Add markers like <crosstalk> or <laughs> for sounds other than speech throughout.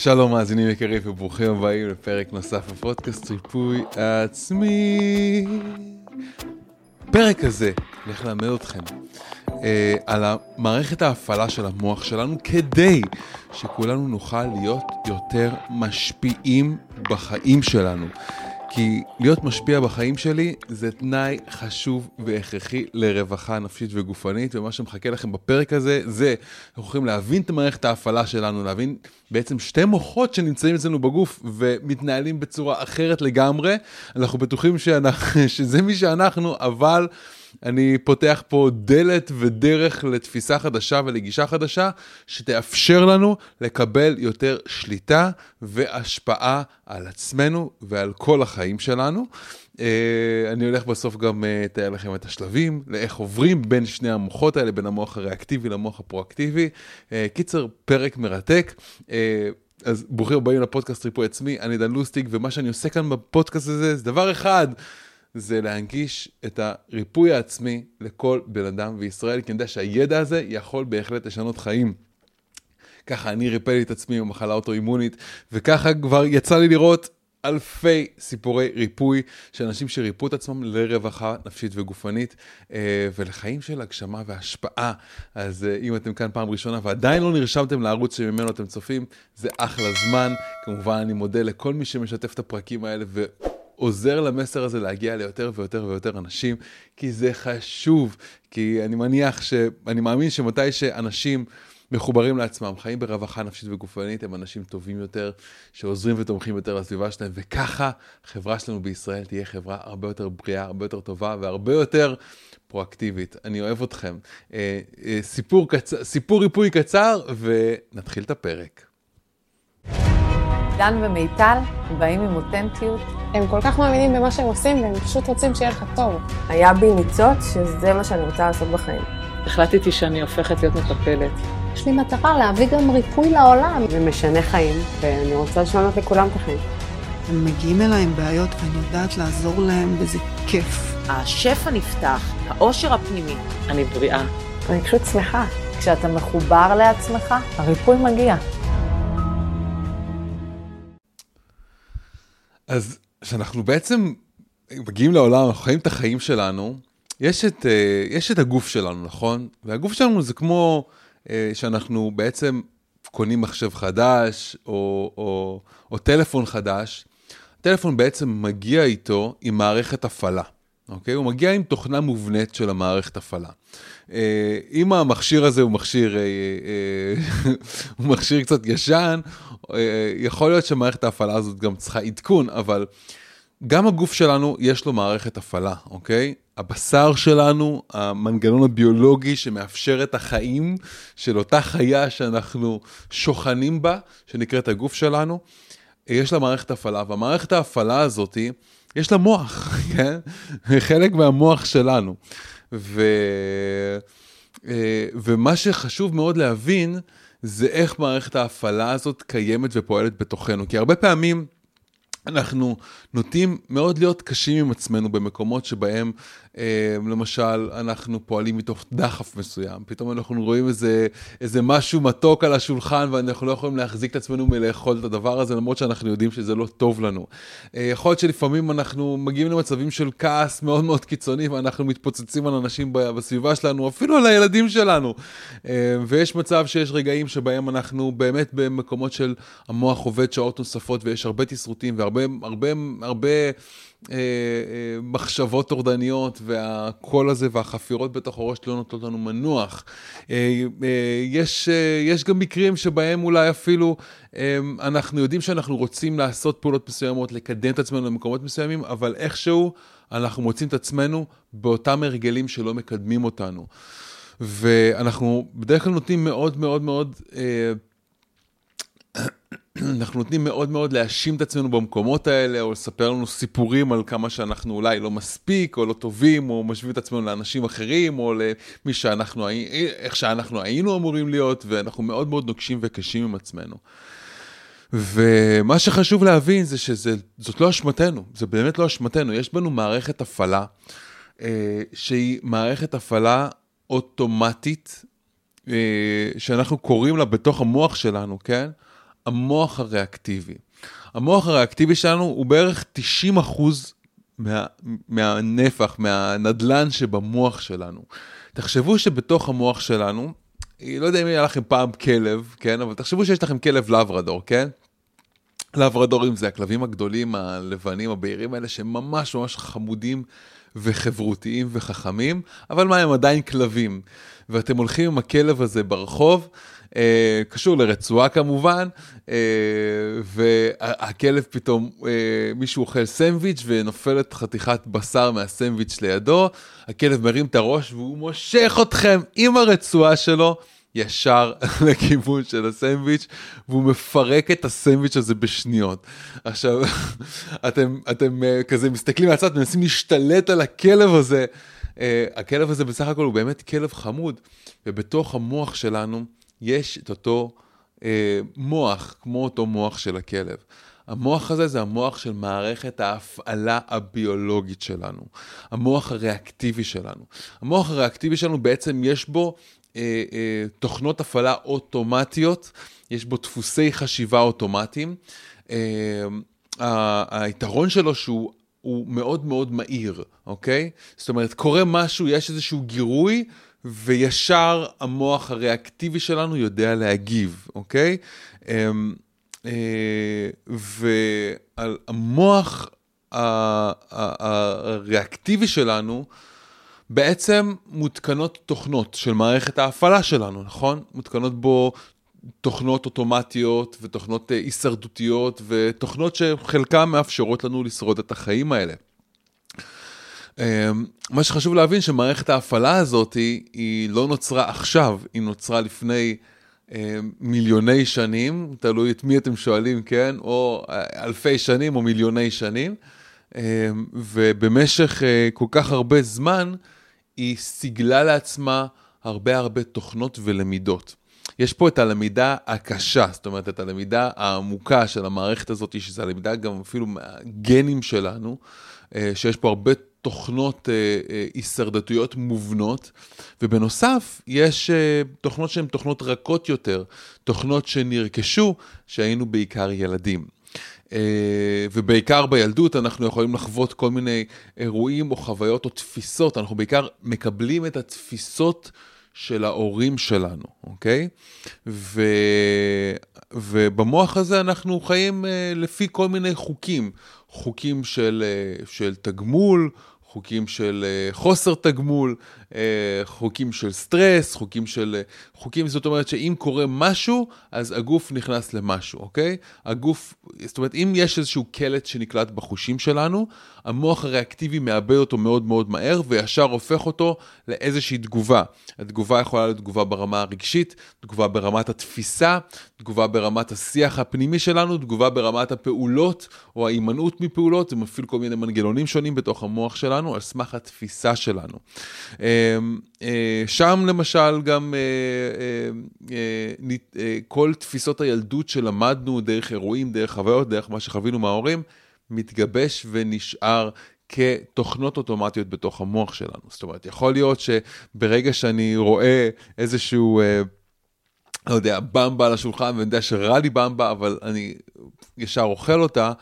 שלום מאזינים יקרים וברוכים הבאים לפרק נוסף בפודקאסט ריפוי עצמי. פרק הזה הולך ללמד אתכם אה, על המערכת ההפעלה של המוח שלנו כדי שכולנו נוכל להיות יותר משפיעים בחיים שלנו. כי להיות משפיע בחיים שלי זה תנאי חשוב והכרחי לרווחה נפשית וגופנית, ומה שמחכה לכם בפרק הזה זה, אנחנו יכולים להבין את מערכת ההפעלה שלנו, להבין בעצם שתי מוחות שנמצאים אצלנו בגוף ומתנהלים בצורה אחרת לגמרי. אנחנו בטוחים שאנחנו, שזה מי שאנחנו, אבל... אני פותח פה דלת ודרך לתפיסה חדשה ולגישה חדשה, שתאפשר לנו לקבל יותר שליטה והשפעה על עצמנו ועל כל החיים שלנו. Uh, אני הולך בסוף גם אה, לתאר uh, לכם את השלבים, לאיך עוברים בין שני המוחות האלה, בין המוח הריאקטיבי למוח הפרואקטיבי. Uh, קיצר, פרק מרתק. אז ברוכים הבאים לפודקאסט ריפוי עצמי, אני דן לוסטיג, ומה שאני עושה כאן בפודקאסט הזה זה דבר אחד. זה להנגיש את הריפוי העצמי לכל בן אדם בישראל, כי אני יודע שהידע הזה יכול בהחלט לשנות חיים. ככה אני ריפאתי את עצמי במחלה אוטואימונית, וככה כבר יצא לי לראות אלפי סיפורי ריפוי של אנשים שריפו את עצמם לרווחה נפשית וגופנית אה, ולחיים של הגשמה והשפעה. אז אה, אם אתם כאן פעם ראשונה ועדיין לא נרשמתם לערוץ שממנו אתם צופים, זה אחלה זמן. כמובן, אני מודה לכל מי שמשתף את הפרקים האלה ו... עוזר למסר הזה להגיע ליותר ויותר ויותר אנשים, כי זה חשוב, כי אני מניח ש... אני מאמין שמתי שאנשים מחוברים לעצמם, חיים ברווחה נפשית וגופנית, הם אנשים טובים יותר, שעוזרים ותומכים יותר לסביבה שלהם, וככה החברה שלנו בישראל תהיה חברה הרבה יותר בריאה, הרבה יותר טובה והרבה יותר פרואקטיבית. אני אוהב אתכם. אה, אה, סיפור, קצ... סיפור ריפוי קצר, ונתחיל את הפרק. דן ומיטל באים עם אותנטיות. הם כל כך מאמינים במה שהם עושים, והם פשוט רוצים שיהיה לך טוב. היה בי ניצוץ שזה מה שאני רוצה לעשות בחיים. החלטתי שאני הופכת להיות מטפלת. יש לי מטרה להביא גם ריפוי לעולם. זה משנה חיים, ואני רוצה לשנות לכולם את החיים. הם מגיעים אליי עם בעיות ואני יודעת לעזור להם וזה כיף. השפע נפתח, העושר הפנימי. אני בריאה. אני פשוט שמחה. כשאתה מחובר לעצמך, הריפוי מגיע. אז כשאנחנו בעצם מגיעים לעולם, אנחנו חיים את החיים שלנו, יש את, אה, יש את הגוף שלנו, נכון? והגוף שלנו זה כמו אה, שאנחנו בעצם קונים מחשב חדש או, או, או טלפון חדש. הטלפון בעצם מגיע איתו עם מערכת הפעלה. אוקיי? הוא מגיע עם תוכנה מובנית של המערכת הפעלה. אה, אם המכשיר הזה הוא מכשיר, <laughs> הוא מכשיר קצת ישן, יכול להיות שמערכת ההפעלה הזאת גם צריכה עדכון, אבל גם הגוף שלנו יש לו מערכת הפעלה, אוקיי? הבשר שלנו, המנגנון הביולוגי שמאפשר את החיים של אותה חיה שאנחנו שוכנים בה, שנקראת הגוף שלנו, יש לה מערכת הפעלה, והמערכת ההפעלה הזאתי, יש לה מוח, <laughs> כן? חלק מהמוח שלנו. ו... אה, ומה שחשוב מאוד להבין, זה איך מערכת ההפעלה הזאת קיימת ופועלת בתוכנו. כי הרבה פעמים... אנחנו נוטים מאוד להיות קשים עם עצמנו במקומות שבהם, אה, למשל, אנחנו פועלים מתוך דחף מסוים. פתאום אנחנו רואים איזה, איזה משהו מתוק על השולחן ואנחנו לא יכולים להחזיק את עצמנו מלאכול את הדבר הזה, למרות שאנחנו יודעים שזה לא טוב לנו. אה, יכול להיות שלפעמים אנחנו מגיעים למצבים של כעס מאוד מאוד קיצוני ואנחנו מתפוצצים על אנשים בסביבה שלנו, אפילו על הילדים שלנו. אה, ויש מצב שיש רגעים שבהם אנחנו באמת במקומות של המוח עובד שעות נוספות ויש הרבה תסרוטים והרבה... הרבה, הרבה, אה, אה, מחשבות טורדניות, והקול הזה והחפירות בתוך הראש לא נותנות לנו מנוח. אה, אה, יש, אה, יש גם מקרים שבהם אולי אפילו אה, אנחנו יודעים שאנחנו רוצים לעשות פעולות מסוימות, לקדם את עצמנו למקומות מסוימים, אבל איכשהו אנחנו מוצאים את עצמנו באותם הרגלים שלא מקדמים אותנו. ואנחנו בדרך כלל נותנים מאוד מאוד מאוד... אה, אנחנו נותנים מאוד מאוד להאשים את עצמנו במקומות האלה, או לספר לנו סיפורים על כמה שאנחנו אולי לא מספיק, או לא טובים, או משווים את עצמנו לאנשים אחרים, או למי שאנחנו, איך שאנחנו היינו אמורים להיות, ואנחנו מאוד מאוד נוקשים וקשים עם עצמנו. ומה שחשוב להבין זה שזאת לא אשמתנו, זה באמת לא אשמתנו. יש בנו מערכת הפעלה, אה, שהיא מערכת הפעלה אוטומטית, אה, שאנחנו קוראים לה בתוך המוח שלנו, כן? המוח הריאקטיבי. המוח הריאקטיבי שלנו הוא בערך 90 אחוז מה, מהנפח, מהנדלן שבמוח שלנו. תחשבו שבתוך המוח שלנו, לא יודע אם היה לכם פעם כלב, כן? אבל תחשבו שיש לכם כלב לברדור, כן? לברדורים זה הכלבים הגדולים, הלבנים, הבהירים האלה, שהם ממש ממש חמודים וחברותיים וחכמים, אבל מה, הם עדיין כלבים. ואתם הולכים עם הכלב הזה ברחוב, קשור לרצועה כמובן, אה, והכלב פתאום, אה, מישהו אוכל סנדוויץ' ונופלת חתיכת בשר מהסנדוויץ' לידו, הכלב מרים את הראש והוא מושך אתכם עם הרצועה שלו. ישר <laughs> לכיוון של הסנדוויץ', והוא מפרק את הסנדוויץ' הזה בשניות. עכשיו, <laughs> אתם, אתם כזה מסתכלים מהצד, מנסים להשתלט על הכלב הזה. הכלב הזה בסך הכל הוא באמת כלב חמוד, ובתוך המוח שלנו יש את אותו uh, מוח, כמו אותו מוח של הכלב. המוח הזה זה המוח של מערכת ההפעלה הביולוגית שלנו, המוח הריאקטיבי שלנו. המוח הריאקטיבי שלנו בעצם יש בו אה, אה, תוכנות הפעלה אוטומטיות, יש בו דפוסי חשיבה אוטומטיים. אה, היתרון שלו שהוא הוא מאוד מאוד מהיר, אוקיי? זאת אומרת, קורה משהו, יש איזשהו גירוי, וישר המוח הריאקטיבי שלנו יודע להגיב, אוקיי? והמוח הריאקטיבי שלנו, בעצם מותקנות תוכנות של מערכת ההפעלה שלנו, נכון? מותקנות בו תוכנות אוטומטיות ותוכנות אה, הישרדותיות ותוכנות שחלקן מאפשרות לנו לשרוד את החיים האלה. אמ, מה שחשוב להבין שמערכת ההפעלה הזאת היא, לא נוצרה עכשיו, היא נוצרה לפני אמ, מיליוני שנים, תלוי את מי אתם שואלים, כן? או אה, אלפי שנים או מיליוני שנים, אמ, ובמשך אה, כל כך הרבה זמן, היא סיגלה לעצמה הרבה הרבה תוכנות ולמידות. יש פה את הלמידה הקשה, זאת אומרת, את הלמידה העמוקה של המערכת הזאת, שזה הלמידה גם אפילו מהגנים שלנו, אה, שיש פה הרבה תוכנות אה, אה, הישרדתויות מובנות, ובנוסף, יש תוכנות שהן תוכנות רכות יותר, תוכנות שנרכשו, שהיינו בעיקר ילדים. אה, ובעיקר בילדות אנחנו יכולים לחוות כל מיני אירועים או חוויות או תפיסות, אנחנו בעיקר מקבלים את התפיסות של ההורים שלנו, אוקיי? ו... ובמוח הזה אנחנו חיים אה, לפי כל מיני חוקים, חוקים של, אה, של תגמול, חוקים של חוסר תגמול, חוקים של סטרס, חוקים של... חוקים, זאת אומרת שאם קורה משהו, אז הגוף נכנס למשהו, אוקיי? הגוף, זאת אומרת, אם יש איזשהו קלט שנקלט בחושים שלנו, המוח הריאקטיבי מאבד אותו מאוד מאוד מהר, וישר הופך אותו לאיזושהי תגובה. התגובה יכולה להיות תגובה ברמה הרגשית, תגובה ברמת התפיסה, תגובה ברמת השיח הפנימי שלנו, תגובה ברמת הפעולות, או ההימנעות מפעולות, זה מפעיל כל מיני מנגנונים שונים בתוך המוח שלנו, על סמך התפיסה שלנו. אמ, אה, שם למשל גם אה, אה, כל תפיסות הילדות שלמדנו דרך אירועים, דרך חוויות, דרך מה שחווינו מההורים, מתגבש ונשאר כתוכנות אוטומטיות בתוך המוח שלנו. זאת אומרת, יכול להיות שברגע שאני רואה איזשהו, לא יודע, במבה על השולחן, ואני יודע שרע לי במבה, אבל אני ישר אוכל אותה,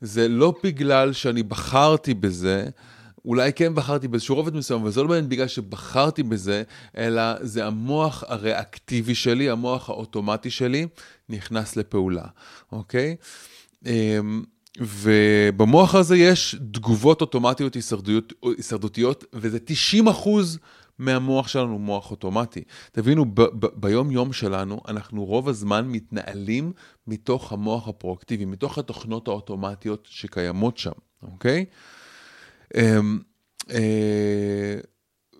זה לא בגלל שאני בחרתי בזה, אולי כן בחרתי באיזשהו רובד מסוים, אבל זה לא באמת בגלל שבחרתי בזה, אלא זה המוח הריאקטיבי שלי, המוח האוטומטי שלי, נכנס לפעולה, אוקיי? אמ, ובמוח הזה יש תגובות אוטומטיות הישרדות, הישרדותיות, וזה 90 אחוז מהמוח שלנו מוח אוטומטי. תבינו, ב- ב- ביום יום שלנו, אנחנו רוב הזמן מתנהלים מתוך המוח הפרואקטיבי, מתוך התוכנות האוטומטיות שקיימות שם, אוקיי? אה,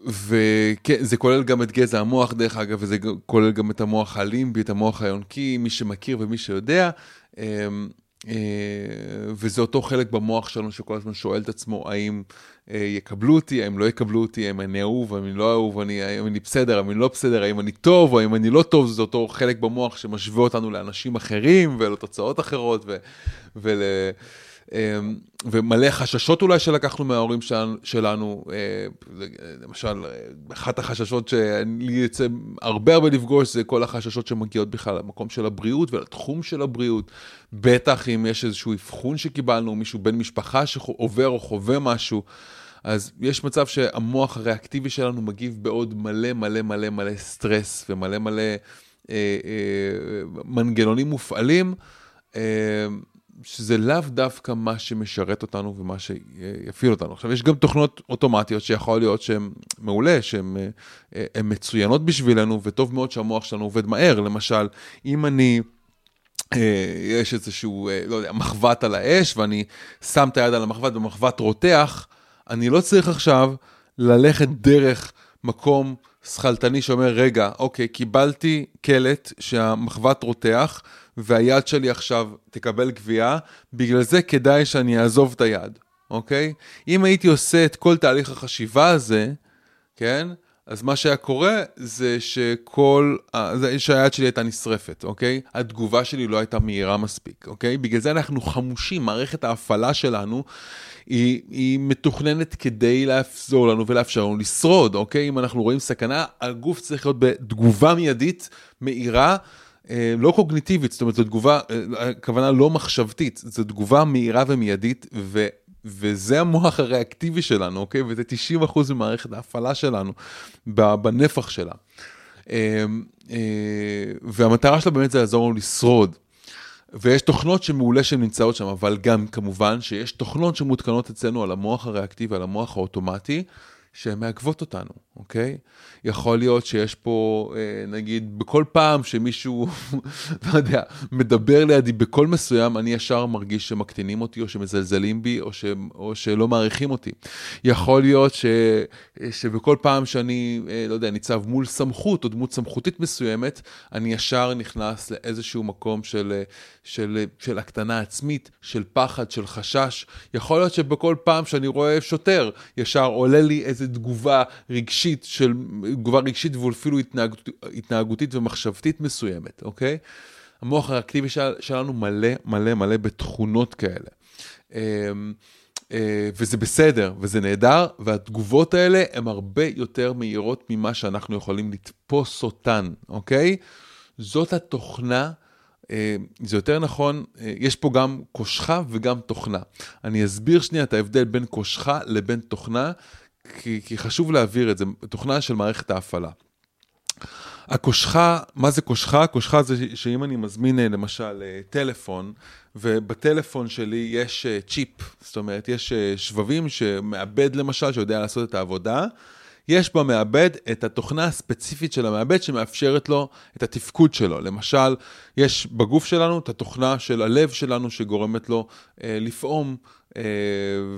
וכן, זה כולל גם את גזע המוח, דרך אגב, וזה כולל גם את המוח הלימבי, את המוח היונקי, מי שמכיר ומי שיודע. אמ, אה, וזה אותו חלק במוח שלנו שכל הזמן שואל את עצמו האם אה, יקבלו אותי, האם לא יקבלו אותי, האם אני אהוב, האם אני לא אהוב, האם אני בסדר, האם אני לא בסדר, האם אני טוב, או האם אני לא טוב, זה אותו חלק במוח שמשווה אותנו לאנשים אחרים ולתוצאות אחרות ול... אמ, ומלא חששות אולי שלקחנו מההורים שלנו, שלנו, למשל, אחת החששות שלי יוצא הרבה הרבה לפגוש זה כל החששות שמגיעות בכלל למקום של הבריאות ולתחום של הבריאות. בטח אם יש איזשהו אבחון שקיבלנו, מישהו בן משפחה שעובר או חווה משהו. אז יש מצב שהמוח הריאקטיבי שלנו מגיב בעוד מלא מלא מלא מלא סטרס ומלא מלא אה, אה, מנגנונים מופעלים, אה, שזה לאו דווקא מה שמשרת אותנו ומה שיפעיל אותנו. עכשיו, יש גם תוכנות אוטומטיות שיכול להיות שהן מעולה, שהן אה, מצוינות בשבילנו, וטוב מאוד שהמוח שלנו עובד מהר. למשל, אם אני... אה, יש איזשהו, אה, לא יודע, מחבת על האש, ואני שם את היד על המחבת ומחבת רותח, אני לא צריך עכשיו ללכת דרך מקום שכלתני שאומר, רגע, אוקיי, קיבלתי קלט שהמחבת רותח, והיד שלי עכשיו תקבל גבייה, בגלל זה כדאי שאני אעזוב את היד, אוקיי? אם הייתי עושה את כל תהליך החשיבה הזה, כן? אז מה שהיה קורה זה שכל, זה שהיד שלי הייתה נשרפת, אוקיי? התגובה שלי לא הייתה מהירה מספיק, אוקיי? בגלל זה אנחנו חמושים, מערכת ההפעלה שלנו היא, היא מתוכננת כדי לעזור לנו ולאפשר לנו לשרוד, אוקיי? אם אנחנו רואים סכנה, הגוף צריך להיות בתגובה מיידית, מהירה. אה, לא קוגניטיבית, זאת אומרת, זו תגובה, אה, הכוונה לא מחשבתית, זו תגובה מהירה ומיידית, ו... וזה המוח הריאקטיבי שלנו, אוקיי? וזה 90% ממערכת ההפעלה שלנו, בנפח שלה. אה, והמטרה שלה באמת זה לעזור לנו לשרוד. ויש תוכנות שמעולה שהן נמצאות שם, אבל גם כמובן שיש תוכנות שמותקנות אצלנו על המוח הריאקטיבי, על המוח האוטומטי, שהן מעכבות אותנו, אוקיי? יכול להיות שיש פה, אה, נגיד, בכל פעם שמישהו, <laughs> לא יודע, מדבר לידי בקול מסוים, אני ישר מרגיש שמקטינים אותי, או שמזלזלים בי, או, ש, או שלא מעריכים אותי. יכול להיות ש, שבכל פעם שאני, אה, לא יודע, ניצב מול סמכות, או דמות סמכותית מסוימת, אני ישר נכנס לאיזשהו מקום של, אה, של, של הקטנה עצמית, של פחד, של חשש. יכול להיות שבכל פעם שאני רואה שוטר, ישר עולה לי איזו תגובה רגשית של... תגובה רגשית ואפילו התנהגות, התנהגותית ומחשבתית מסוימת, אוקיי? המוח הריאקטיבי של, שלנו מלא מלא מלא בתכונות כאלה. אמ, אה, וזה בסדר, וזה נהדר, והתגובות האלה הן הרבה יותר מהירות ממה שאנחנו יכולים לתפוס אותן, אוקיי? זאת התוכנה, אה, זה יותר נכון, אה, יש פה גם קושחה וגם תוכנה. אני אסביר שנייה את ההבדל בין קושחה לבין תוכנה, כי, כי חשוב להעביר את זה, תוכנה של מערכת ההפעלה. הקושחה, מה זה קושחה? קושחה זה שאם אני מזמין אה, למשל אה, טלפון, ובטלפון שלי יש אה, צ'יפ, זאת אומרת, יש שבבים שמעבד למשל, שיודע לעשות את העבודה, יש במעבד את התוכנה הספציפית של המעבד שמאפשרת לו את התפקוד שלו. למשל, יש בגוף שלנו את התוכנה של הלב שלנו שגורמת לו אה, לפעום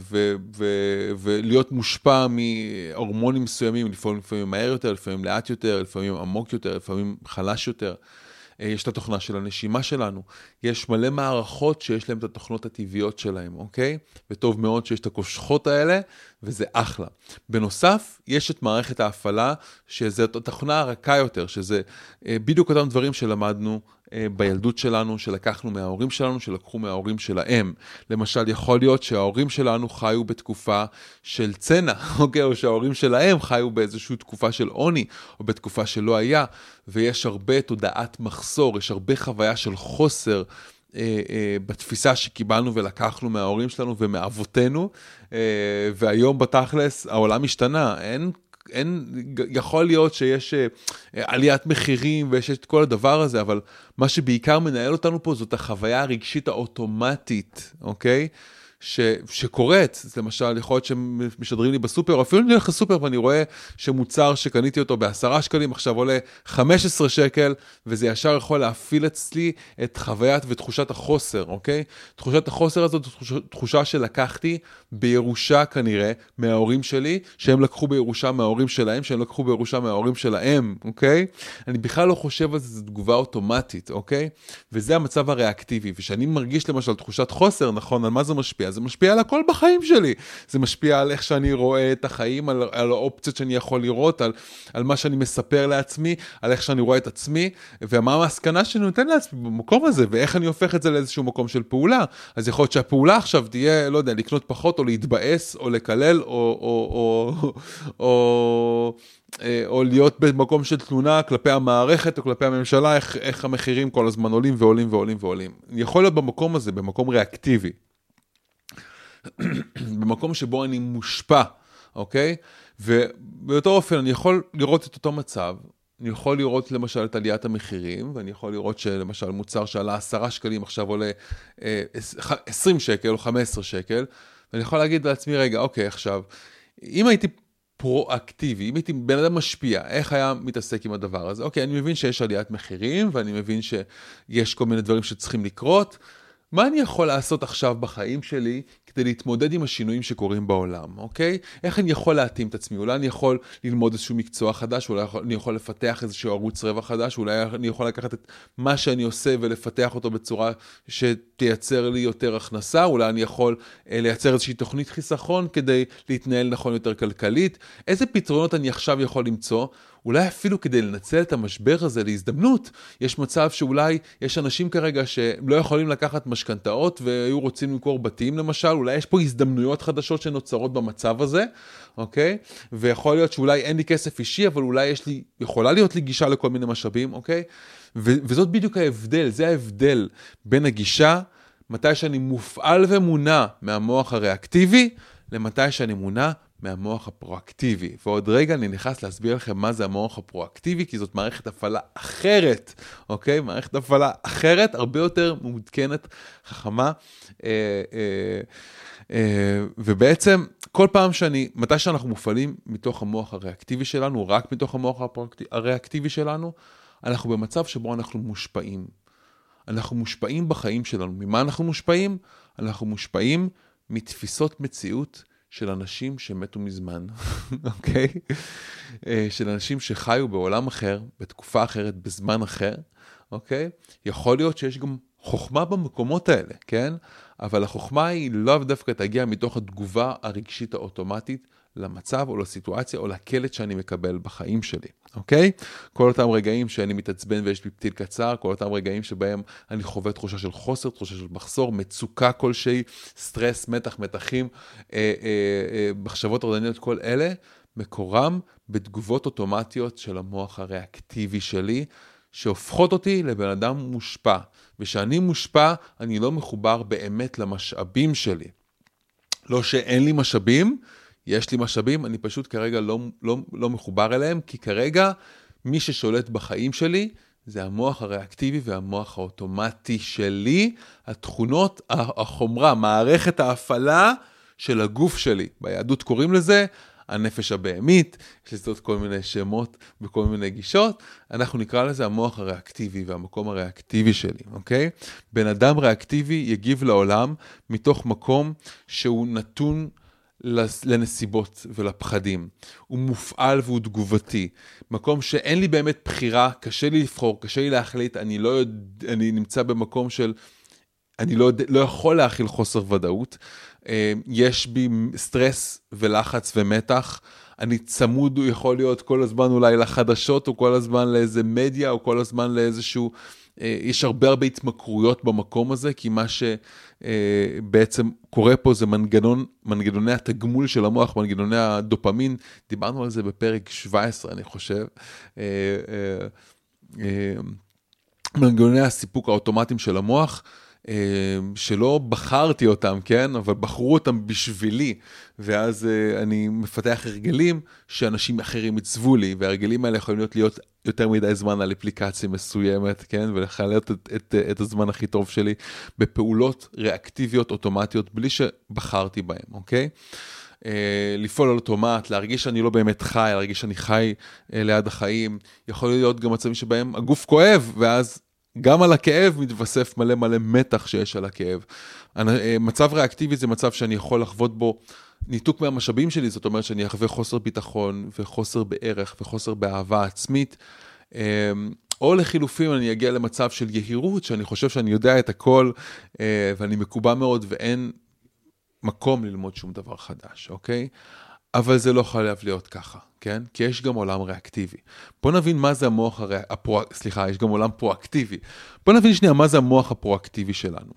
ו- ו- ולהיות מושפע מהורמונים מסוימים, לפעמים, לפעמים מהר יותר, לפעמים לאט יותר, לפעמים עמוק יותר, לפעמים חלש יותר. אה, יש את התוכנה של הנשימה שלנו, יש מלא מערכות שיש להן את התוכנות הטבעיות שלהן, אוקיי? וטוב מאוד שיש את הקושחות האלה, וזה אחלה. בנוסף, יש את מערכת ההפעלה, שזו תוכנה רכה יותר, שזה אה, בדיוק אותם דברים שלמדנו אה, בילדות שלנו, שלקחנו מההורים שלנו, שלקחו מההורים שלהם. למשל, יכול להיות שההורים שלנו חיו בתקופה של צנע, <laughs> אוקיי? או שההורים שלהם חיו באיזושהי תקופה של עוני, או בתקופה שלא היה, ויש הרבה תודעת מחסור, יש הרבה חוויה של חוסר. אה, אה, בתפיסה שקיבלנו ולקחנו מההורים שלנו ומאבותינו, אה, והיום בתכלס העולם השתנה, אין אין, יכול להיות שיש אה, עליית מחירים ויש את כל הדבר הזה, אבל מה שבעיקר מנהל אותנו פה זאת החוויה הרגשית האוטומטית, אוקיי? ש, שקורית, למשל, יכול להיות שמשדרים לי בסופר, או אפילו אני הולך לסופר ואני רואה שמוצר שקניתי אותו בעשרה שקלים, עכשיו עולה 15 שקל, וזה ישר יכול להפעיל אצלי את חוויית ותחושת החוסר, אוקיי? תחושת החוסר הזאת זו תחושה, תחושה שלקחתי בירושה כנראה מההורים שלי, שהם לקחו בירושה מההורים שלהם, שהם לקחו בירושה מההורים שלהם, אוקיי? אני בכלל לא חושב על זה, זו תגובה אוטומטית, אוקיי? וזה המצב הריאקטיבי, וכשאני מרגיש למשל תחושת חוסר, נכון, על מה זה משפיע? זה משפיע על הכל בחיים שלי. זה משפיע על איך שאני רואה את החיים, על, על האופציות שאני יכול לראות, על, על מה שאני מספר לעצמי, על איך שאני רואה את עצמי, ומה המסקנה שאני נותן לעצמי במקום הזה, ואיך אני הופך את זה לאיזשהו מקום של פעולה. אז יכול להיות שהפעולה עכשיו תהיה, לא יודע, לקנות פחות, או להתבאס, או לקלל, או... או, או, או, או אה, או להיות במקום של תלונה כלפי המערכת או כלפי הממשלה, איך, איך המחירים כל הזמן עולים ועולים ועולים ועולים. יכול להיות במקום הזה, במקום ריאקטיבי. <clears throat> במקום שבו אני מושפע, אוקיי? ובאותו אופן אני יכול לראות את אותו מצב, אני יכול לראות למשל את עליית המחירים, ואני יכול לראות שלמשל מוצר שעלה 10 שקלים עכשיו עולה 20 אה, שקל או 15 שקל, ואני יכול להגיד לעצמי, רגע, אוקיי, עכשיו, אם הייתי פרואקטיבי, אם הייתי בן אדם משפיע, איך היה מתעסק עם הדבר הזה? אוקיי, אני מבין שיש עליית מחירים, ואני מבין שיש כל מיני דברים שצריכים לקרות. מה אני יכול לעשות עכשיו בחיים שלי כדי להתמודד עם השינויים שקורים בעולם, אוקיי? איך אני יכול להתאים את עצמי? אולי אני יכול ללמוד איזשהו מקצוע חדש, אולי אני יכול לפתח איזשהו ערוץ רווח חדש, אולי אני יכול לקחת את מה שאני עושה ולפתח אותו בצורה שתייצר לי יותר הכנסה, אולי אני יכול אה, לייצר איזושהי תוכנית חיסכון כדי להתנהל נכון יותר כלכלית. איזה פתרונות אני עכשיו יכול למצוא? אולי אפילו כדי לנצל את המשבר הזה להזדמנות, יש מצב שאולי יש אנשים כרגע שלא יכולים לקחת משכנתאות והיו רוצים למכור בתים למשל, אולי יש פה הזדמנויות חדשות שנוצרות במצב הזה, אוקיי? ויכול להיות שאולי אין לי כסף אישי, אבל אולי יש לי, יכולה להיות לי גישה לכל מיני משאבים, אוקיי? ו- וזאת בדיוק ההבדל, זה ההבדל בין הגישה, מתי שאני מופעל ומונע מהמוח הריאקטיבי, למתי שאני מונע מהמוח הפרואקטיבי. ועוד רגע אני נכנס להסביר לכם מה זה המוח הפרואקטיבי, כי זאת מערכת הפעלה אחרת, אוקיי? מערכת הפעלה אחרת, הרבה יותר מעודכנת, חכמה. אה, אה, אה, ובעצם, כל פעם שאני, מתי שאנחנו מופעלים מתוך המוח הריאקטיבי שלנו, רק מתוך המוח הריאקטיבי שלנו, אנחנו במצב שבו אנחנו מושפעים. אנחנו מושפעים בחיים שלנו. ממה אנחנו מושפעים? אנחנו מושפעים מתפיסות מציאות של אנשים שמתו מזמן, <laughs> אוקיי? אה, של אנשים שחיו בעולם אחר, בתקופה אחרת, בזמן אחר, אוקיי? יכול להיות שיש גם חוכמה במקומות האלה, כן? אבל החוכמה היא לאו דווקא תגיע מתוך התגובה הרגשית האוטומטית למצב או לסיטואציה או לקלט שאני מקבל בחיים שלי, אוקיי? כל אותם רגעים שאני מתעצבן ויש לי פתיל קצר, כל אותם רגעים שבהם אני חווה תחושה של חוסר, תחושה של מחסור, מצוקה כלשהי, סטרס, מתח, מתחים, אה, אה, אה, מחשבות רדניות, כל אלה, מקורם בתגובות אוטומטיות של המוח הריאקטיבי שלי, שהופכות אותי לבן אדם מושפע. וכשאני מושפע, אני לא מחובר באמת למשאבים שלי. לא שאין לי משאבים, יש לי משאבים, אני פשוט כרגע לא, לא, לא מחובר אליהם, כי כרגע מי ששולט בחיים שלי זה המוח הריאקטיבי והמוח האוטומטי שלי, התכונות, החומרה, מערכת ההפעלה של הגוף שלי. ביהדות קוראים לזה הנפש הבהמית, יש לזה עוד כל מיני שמות וכל מיני גישות, אנחנו נקרא לזה המוח הריאקטיבי והמקום הריאקטיבי שלי, אוקיי? בן אדם ריאקטיבי יגיב לעולם מתוך מקום שהוא נתון לנסיבות ולפחדים. הוא מופעל והוא תגובתי. מקום שאין לי באמת בחירה, קשה לי לבחור, קשה לי להחליט, אני לא יודע, אני נמצא במקום של, אני לא, לא יכול להכיל חוסר ודאות. אה, יש בי סטרס ולחץ ומתח. אני צמוד, הוא יכול להיות כל הזמן אולי לחדשות, או כל הזמן לאיזה מדיה, או כל הזמן לאיזשהו יש הרבה הרבה התמכרויות במקום הזה, כי מה שבעצם אה, קורה פה זה מנגנון, מנגנוני התגמול של המוח, מנגנוני הדופמין, דיברנו על זה בפרק 17, אני חושב. אה, מנגנוני הסיפוק האוטומטיים של המוח. שלא בחרתי אותם, כן? אבל בחרו אותם בשבילי, ואז אני מפתח הרגלים שאנשים אחרים עיצבו לי, וההרגלים האלה יכולים להיות, להיות יותר מדי זמן על אפליקציה מסוימת, כן? ולחלט את, את, את הזמן הכי טוב שלי בפעולות ריאקטיביות אוטומטיות בלי שבחרתי בהן, אוקיי? Uh, לפעול על אוטומט, להרגיש שאני לא באמת חי, להרגיש שאני חי uh, ליד החיים. יכול להיות גם מצבים שבהם הגוף כואב, ואז גם על הכאב מתווסף מלא מלא מתח שיש על הכאב. Uh, מצב ריאקטיבי זה מצב שאני יכול לחוות בו ניתוק מהמשאבים שלי, זאת אומרת שאני אחווה חוסר ביטחון וחוסר בערך וחוסר באהבה עצמית. אמ, או לחילופין אני אגיע למצב של יהירות, שאני חושב שאני יודע את הכל אה, ואני מקובע מאוד ואין מקום ללמוד שום דבר חדש, אוקיי? אבל זה לא חייב להיות ככה, כן? כי יש גם עולם ריאקטיבי. בוא נבין מה זה המוח הרי... הפרו... סליחה, יש גם עולם פרואקטיבי. בוא נבין שנייה מה זה המוח הפרואקטיבי שלנו.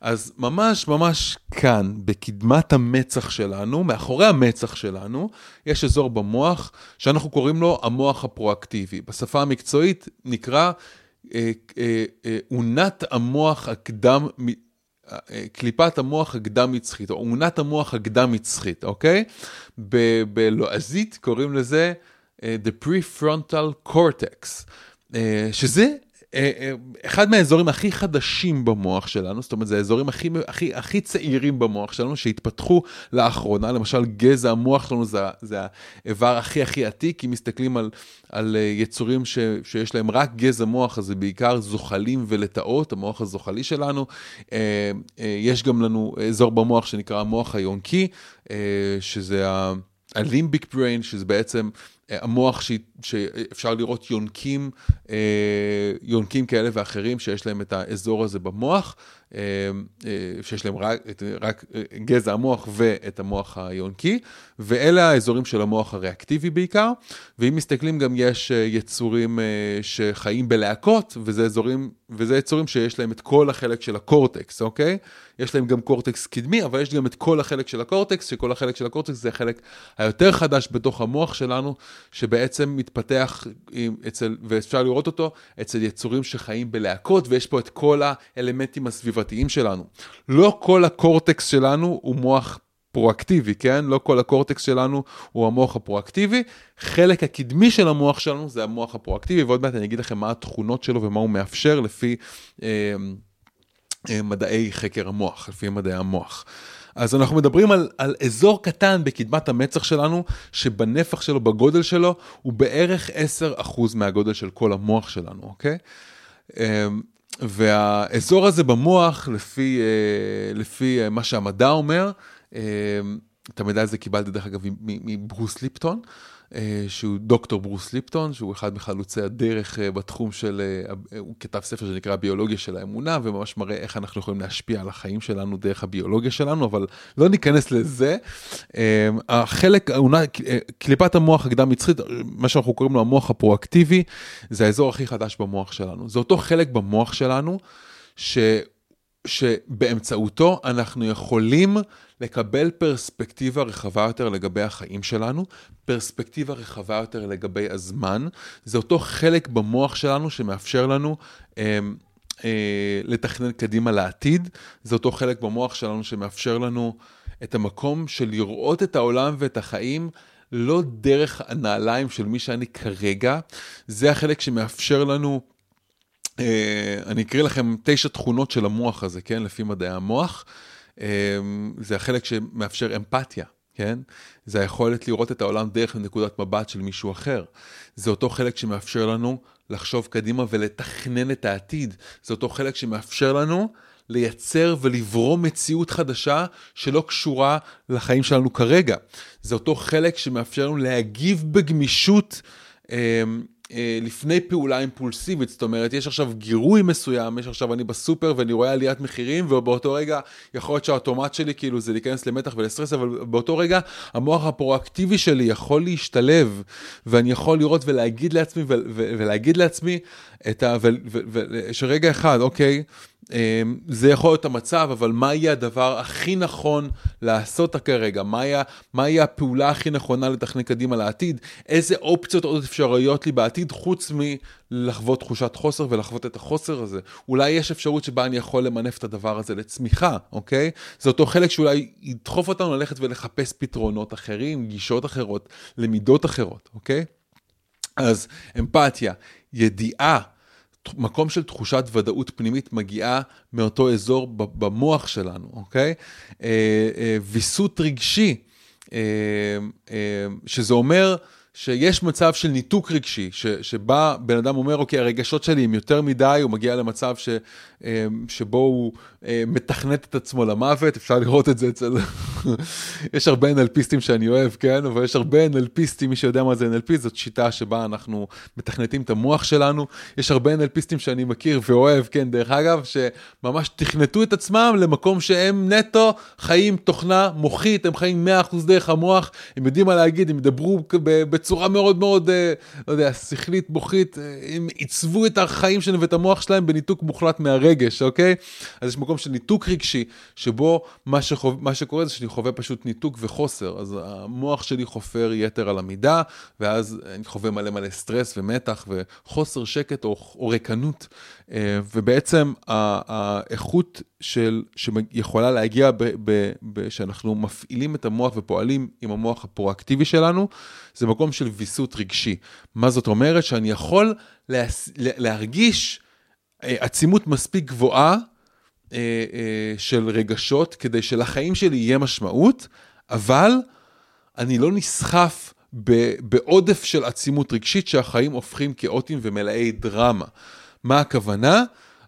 אז ממש ממש כאן, בקדמת המצח שלנו, מאחורי המצח שלנו, יש אזור במוח שאנחנו קוראים לו המוח הפרואקטיבי. בשפה המקצועית נקרא אה, אה, אה, אונת המוח הקדם... קליפת המוח הקדם-מצחית, או עונת המוח הקדם-מצחית, אוקיי? בלועזית קוראים לזה uh, The Prefrontal Cortex, uh, שזה אחד מהאזורים הכי חדשים במוח שלנו, זאת אומרת, זה האזורים הכי, הכי, הכי צעירים במוח שלנו שהתפתחו לאחרונה, למשל גזע המוח שלנו זה, זה האיבר הכי הכי עתיק, אם מסתכלים על, על אה, יצורים ש, שיש להם רק גזע מוח, אז זה בעיקר זוחלים ולטאות, המוח הזוחלי שלנו. יש גם לנו אזור במוח שנקרא המוח היונקי, שזה הלימביק בריין, שזה בעצם... המוח ש... שאפשר לראות יונקים, אה, יונקים כאלה ואחרים שיש להם את האזור הזה במוח, אה, אה, שיש להם רק, רק גזע המוח ואת המוח היונקי, ואלה האזורים של המוח הריאקטיבי בעיקר, ואם מסתכלים גם יש יצורים שחיים בלהקות, וזה אזורים, וזה יצורים שיש להם את כל החלק של הקורטקס, אוקיי? יש להם גם קורטקס קדמי, אבל יש גם את כל החלק של הקורטקס, שכל החלק של הקורטקס זה החלק היותר חדש בתוך המוח שלנו, שבעצם מתפתח אצל, ואפשר לראות אותו אצל יצורים שחיים בלהקות, ויש פה את כל האלמנטים הסביבתיים שלנו. לא כל הקורטקס שלנו הוא מוח פרואקטיבי, כן? לא כל הקורטקס שלנו הוא המוח הפרואקטיבי. חלק הקדמי של המוח שלנו זה המוח הפרואקטיבי, ועוד מעט אני אגיד לכם מה התכונות שלו ומה הוא מאפשר לפי אה, אה, מדעי חקר המוח, לפי מדעי המוח. אז אנחנו מדברים על, על אזור קטן בקדמת המצח שלנו, שבנפח שלו, בגודל שלו, הוא בערך 10% מהגודל של כל המוח שלנו, אוקיי? והאזור הזה במוח, לפי, אה, לפי אה, מה שהמדע אומר, אמ, את המידע הזה קיבלתי דרך אגב מברוס ליפטון. אה, שהוא דוקטור ברוס ליפטון, שהוא אחד מחלוצי הדרך אה, בתחום של, אה, הוא כתב ספר שנקרא הביולוגיה של האמונה, וממש מראה איך אנחנו יכולים להשפיע על החיים שלנו דרך הביולוגיה שלנו, אבל לא ניכנס לזה. החלק, קליפת המוח הקדם מצחית, מה שאנחנו קוראים לו המוח הפרואקטיבי, זה האזור הכי חדש במוח שלנו. זה אותו חלק במוח שלנו, ש... שבאמצעותו אנחנו יכולים לקבל פרספקטיבה רחבה יותר לגבי החיים שלנו, פרספקטיבה רחבה יותר לגבי הזמן. זה אותו חלק במוח שלנו שמאפשר לנו אה, אה, לתכנן קדימה לעתיד. זה אותו חלק במוח שלנו שמאפשר לנו את המקום של לראות את העולם ואת החיים. לא דרך הנעליים של מי שאני כרגע, זה החלק שמאפשר לנו אני אקריא לכם תשע תכונות של המוח הזה, כן? לפי מדעי המוח. Uh, זה החלק שמאפשר אמפתיה, כן? זה היכולת לראות את העולם דרך נקודת מבט של מישהו אחר. זה אותו חלק שמאפשר לנו לחשוב קדימה ולתכנן את העתיד. זה אותו חלק שמאפשר לנו לייצר ולברום מציאות חדשה שלא קשורה לחיים שלנו כרגע. זה אותו חלק שמאפשר לנו להגיב בגמישות. אה, לפני פעולה אימפולסיבית, זאת אומרת, יש עכשיו גירוי מסוים, יש עכשיו אני בסופר ואני רואה עליית מחירים, ובאותו רגע יכול להיות שהאוטומט שלי כאילו זה להיכנס למתח ולסטרס, אבל באותו רגע המוח הפרואקטיבי שלי יכול להשתלב, ואני יכול לראות ולהגיד לעצמי, ולהגיד לעצמי את ה... שרגע אחד, אוקיי, זה יכול להיות המצב, אבל מה יהיה הדבר הכי נכון לעשות כרגע? מה יהיה, מה יהיה הפעולה הכי נכונה לתכנן קדימה לעתיד? איזה אופציות עוד אפשריות לי בעתיד, חוץ מלחוות תחושת חוסר ולחוות את החוסר הזה? אולי יש אפשרות שבה אני יכול למנף את הדבר הזה לצמיחה, אוקיי? זה אותו חלק שאולי ידחוף אותנו ללכת ולחפש פתרונות אחרים, גישות אחרות, למידות אחרות, אוקיי? אז אמפתיה, ידיעה. מקום של תחושת ודאות פנימית מגיעה מאותו אזור במוח שלנו, אוקיי? אה, אה, ויסות רגשי, אה, שזה אומר שיש מצב של ניתוק רגשי, ש, שבה בן אדם אומר, אוקיי, הרגשות שלי הם יותר מדי, הוא מגיע למצב ש, שבו הוא מתכנת את עצמו למוות, אפשר לראות את זה אצל <laughs> יש הרבה NLPיסטים שאני אוהב, כן? אבל יש הרבה NLPיסטים, מי שיודע מה זה NLP, זאת שיטה שבה אנחנו מתכנתים את המוח שלנו. יש הרבה NLPיסטים שאני מכיר ואוהב, כן, דרך אגב, שממש תכנתו את עצמם למקום שהם נטו חיים תוכנה מוחית, הם חיים 100% דרך המוח, הם יודעים מה להגיד, הם ידברו בצורה מאוד מאוד, אה, לא יודע, שכלית, מוחית, אה, הם עיצבו את החיים שלהם ואת המוח שלהם בניתוק מוחלט מהרגש, אוקיי? אז יש מקום של ניתוק רגשי, שבו מה, שחו... מה שקורה זה שאני חווה פשוט ניתוק וחוסר, אז המוח שלי חופר יתר על המידה, ואז אני חווה מלא מלא סטרס ומתח וחוסר שקט או, או ריקנות, אה, ובעצם האיכות של, שיכולה להגיע ב, ב, ב, שאנחנו מפעילים את המוח ופועלים עם המוח הפרואקטיבי שלנו, זה מקום של ויסות רגשי. מה זאת אומרת? שאני יכול להס... להרגיש אה, עצימות מספיק גבוהה אה, אה, של רגשות כדי שלחיים שלי יהיה משמעות, אבל אני לא נסחף בעודף של עצימות רגשית שהחיים הופכים כאוטיים ומלאי דרמה. מה הכוונה?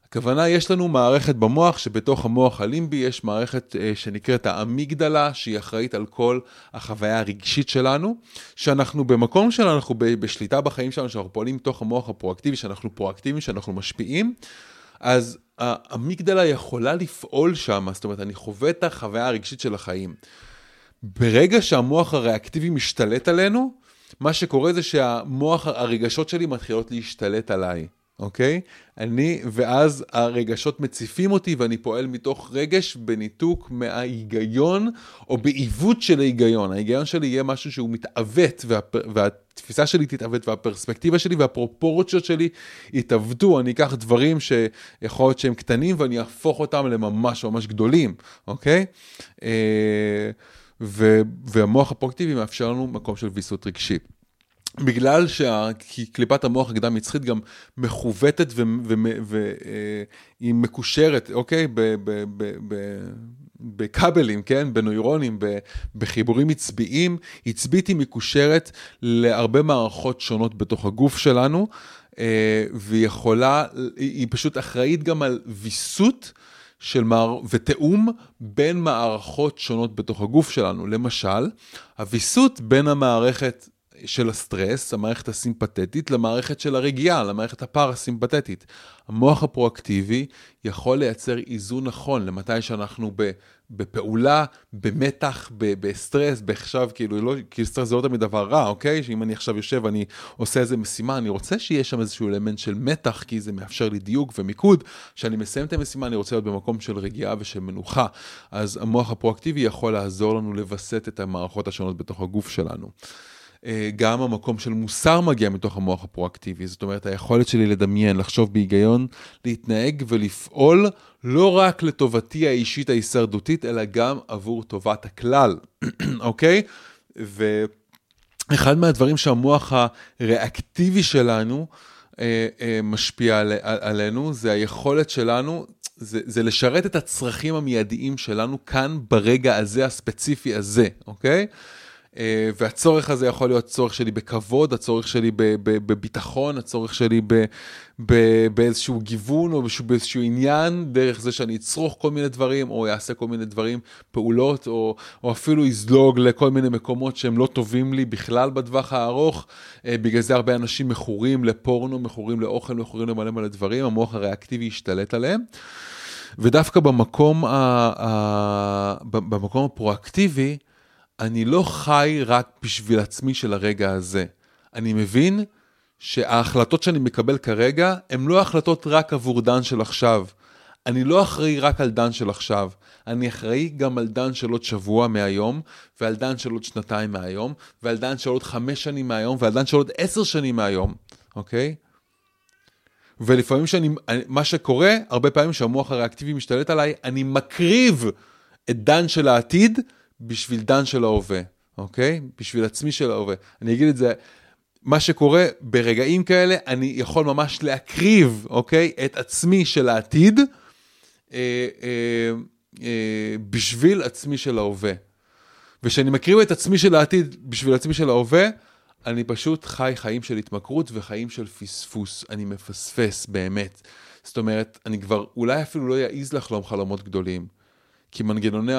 הכוונה, יש לנו מערכת במוח, שבתוך המוח הלימבי יש מערכת אה, שנקראת האמיגדלה, שהיא אחראית על כל החוויה הרגשית שלנו, שאנחנו במקום שלנו, בשליטה בחיים שלנו, שאנחנו פועלים מתוך המוח הפרואקטיבי, שאנחנו פרואקטיביים, שאנחנו משפיעים, אז האמיגדלה יכולה לפעול שם, זאת אומרת, אני חווה את החוויה הרגשית של החיים. ברגע שהמוח הריאקטיבי משתלט עלינו, מה שקורה זה שהמוח, הרגשות שלי מתחילות להשתלט עליי. אוקיי? אני, ואז הרגשות מציפים אותי ואני פועל מתוך רגש בניתוק מההיגיון או בעיוות של ההיגיון. ההיגיון שלי יהיה משהו שהוא מתעוות וה, והתפיסה שלי תתעוות והפרספקטיבה שלי והפרופורציות שלי יתעוותו. אני אקח דברים שיכול להיות שהם קטנים ואני אהפוך אותם לממש ממש גדולים, אוקיי? אה, ו, והמוח הפרוקטיבי מאפשר לנו מקום של ויסות רגשי. בגלל שקליפת המוח הקדם מצחית גם מכוותת והיא מקושרת, אוקיי? בכבלים, כן? בנוירונים, בחיבורים עצביים. עצבית היא מקושרת להרבה מערכות שונות בתוך הגוף שלנו, אה, והיא יכולה, היא פשוט אחראית גם על ויסות. של מער... ותיאום בין מערכות שונות בתוך הגוף שלנו. למשל, הוויסות בין המערכת של הסטרס, המערכת הסימפתטית, למערכת של הרגיעה, למערכת הפרסימפתטית. המוח הפרואקטיבי יכול לייצר איזון נכון למתי שאנחנו בפעולה, במתח, בסטרס, בעכשיו, כאילו, לא, כי סטרס זה לא תמיד דבר רע, אוקיי? שאם אני עכשיו יושב ואני עושה איזה משימה, אני רוצה שיהיה שם איזשהו אלמנט של מתח, כי זה מאפשר לי דיוק ומיקוד. כשאני מסיים את המשימה, אני רוצה להיות במקום של רגיעה ושל מנוחה. אז המוח הפרואקטיבי יכול לעזור לנו לווסת את המערכות השונות בתוך הגוף שלנו. אה, גם המקום של מוסר מגיע מתוך המוח הפרואקטיבי, זאת אומרת, היכולת שלי לדמיין, לחשוב בהיגיון, להתנהג ולפעול לא רק לטובתי האישית ההישרדותית, אלא גם עבור טובת הכלל, <clears throat> אוקיי? ואחד מהדברים שהמוח הריאקטיבי שלנו אה, אה, משפיע על, על, עלינו, זה היכולת שלנו, זה, זה לשרת את הצרכים המיידיים שלנו כאן, ברגע הזה, הספציפי הזה, אוקיי? אה, והצורך הזה יכול להיות צורך שלי בכבוד, הצורך שלי בביטחון, הצורך שלי באיזשהו גיוון או באיזשהו עניין, דרך זה שאני אצרוך כל מיני דברים, או אעשה כל מיני דברים, פעולות, או, או אפילו אזלוג לכל מיני מקומות שהם לא טובים לי בכלל בטווח הארוך. אה, בגלל זה הרבה אנשים מכורים לפורנו, מכורים לאוכל, מכורים למלא מלא דברים, המוח הריאקטיבי ישתלט עליהם. ודווקא במקום, ה, ה, במקום הפרואקטיבי, אני לא חי רק בשביל עצמי של הרגע הזה. אני מבין שההחלטות שאני מקבל כרגע, הן לא החלטות רק עבור דן של עכשיו. אני לא אחראי רק על דן של עכשיו, אני אחראי גם על דן של עוד שבוע מהיום, ועל דן של עוד שנתיים מהיום, ועל דן של עוד חמש שנים מהיום, ועל דן של עוד עשר שנים מהיום, אוקיי? ולפעמים שאני, מה שקורה, הרבה פעמים שהמוח הריאקטיבי משתלט עליי, אני מקריב את דן של העתיד בשביל דן של ההווה, אוקיי? בשביל עצמי של ההווה. אני אגיד את זה, מה שקורה ברגעים כאלה, אני יכול ממש להקריב, אוקיי? את עצמי של העתיד אה, אה, אה, בשביל עצמי של ההווה. וכשאני מקריב את עצמי של העתיד בשביל עצמי של ההווה, אני פשוט חי חיים של התמכרות וחיים של פספוס. אני מפספס באמת. זאת אומרת, אני כבר אולי אפילו לא אעז לחלום חלומות גדולים. כי מנגנוני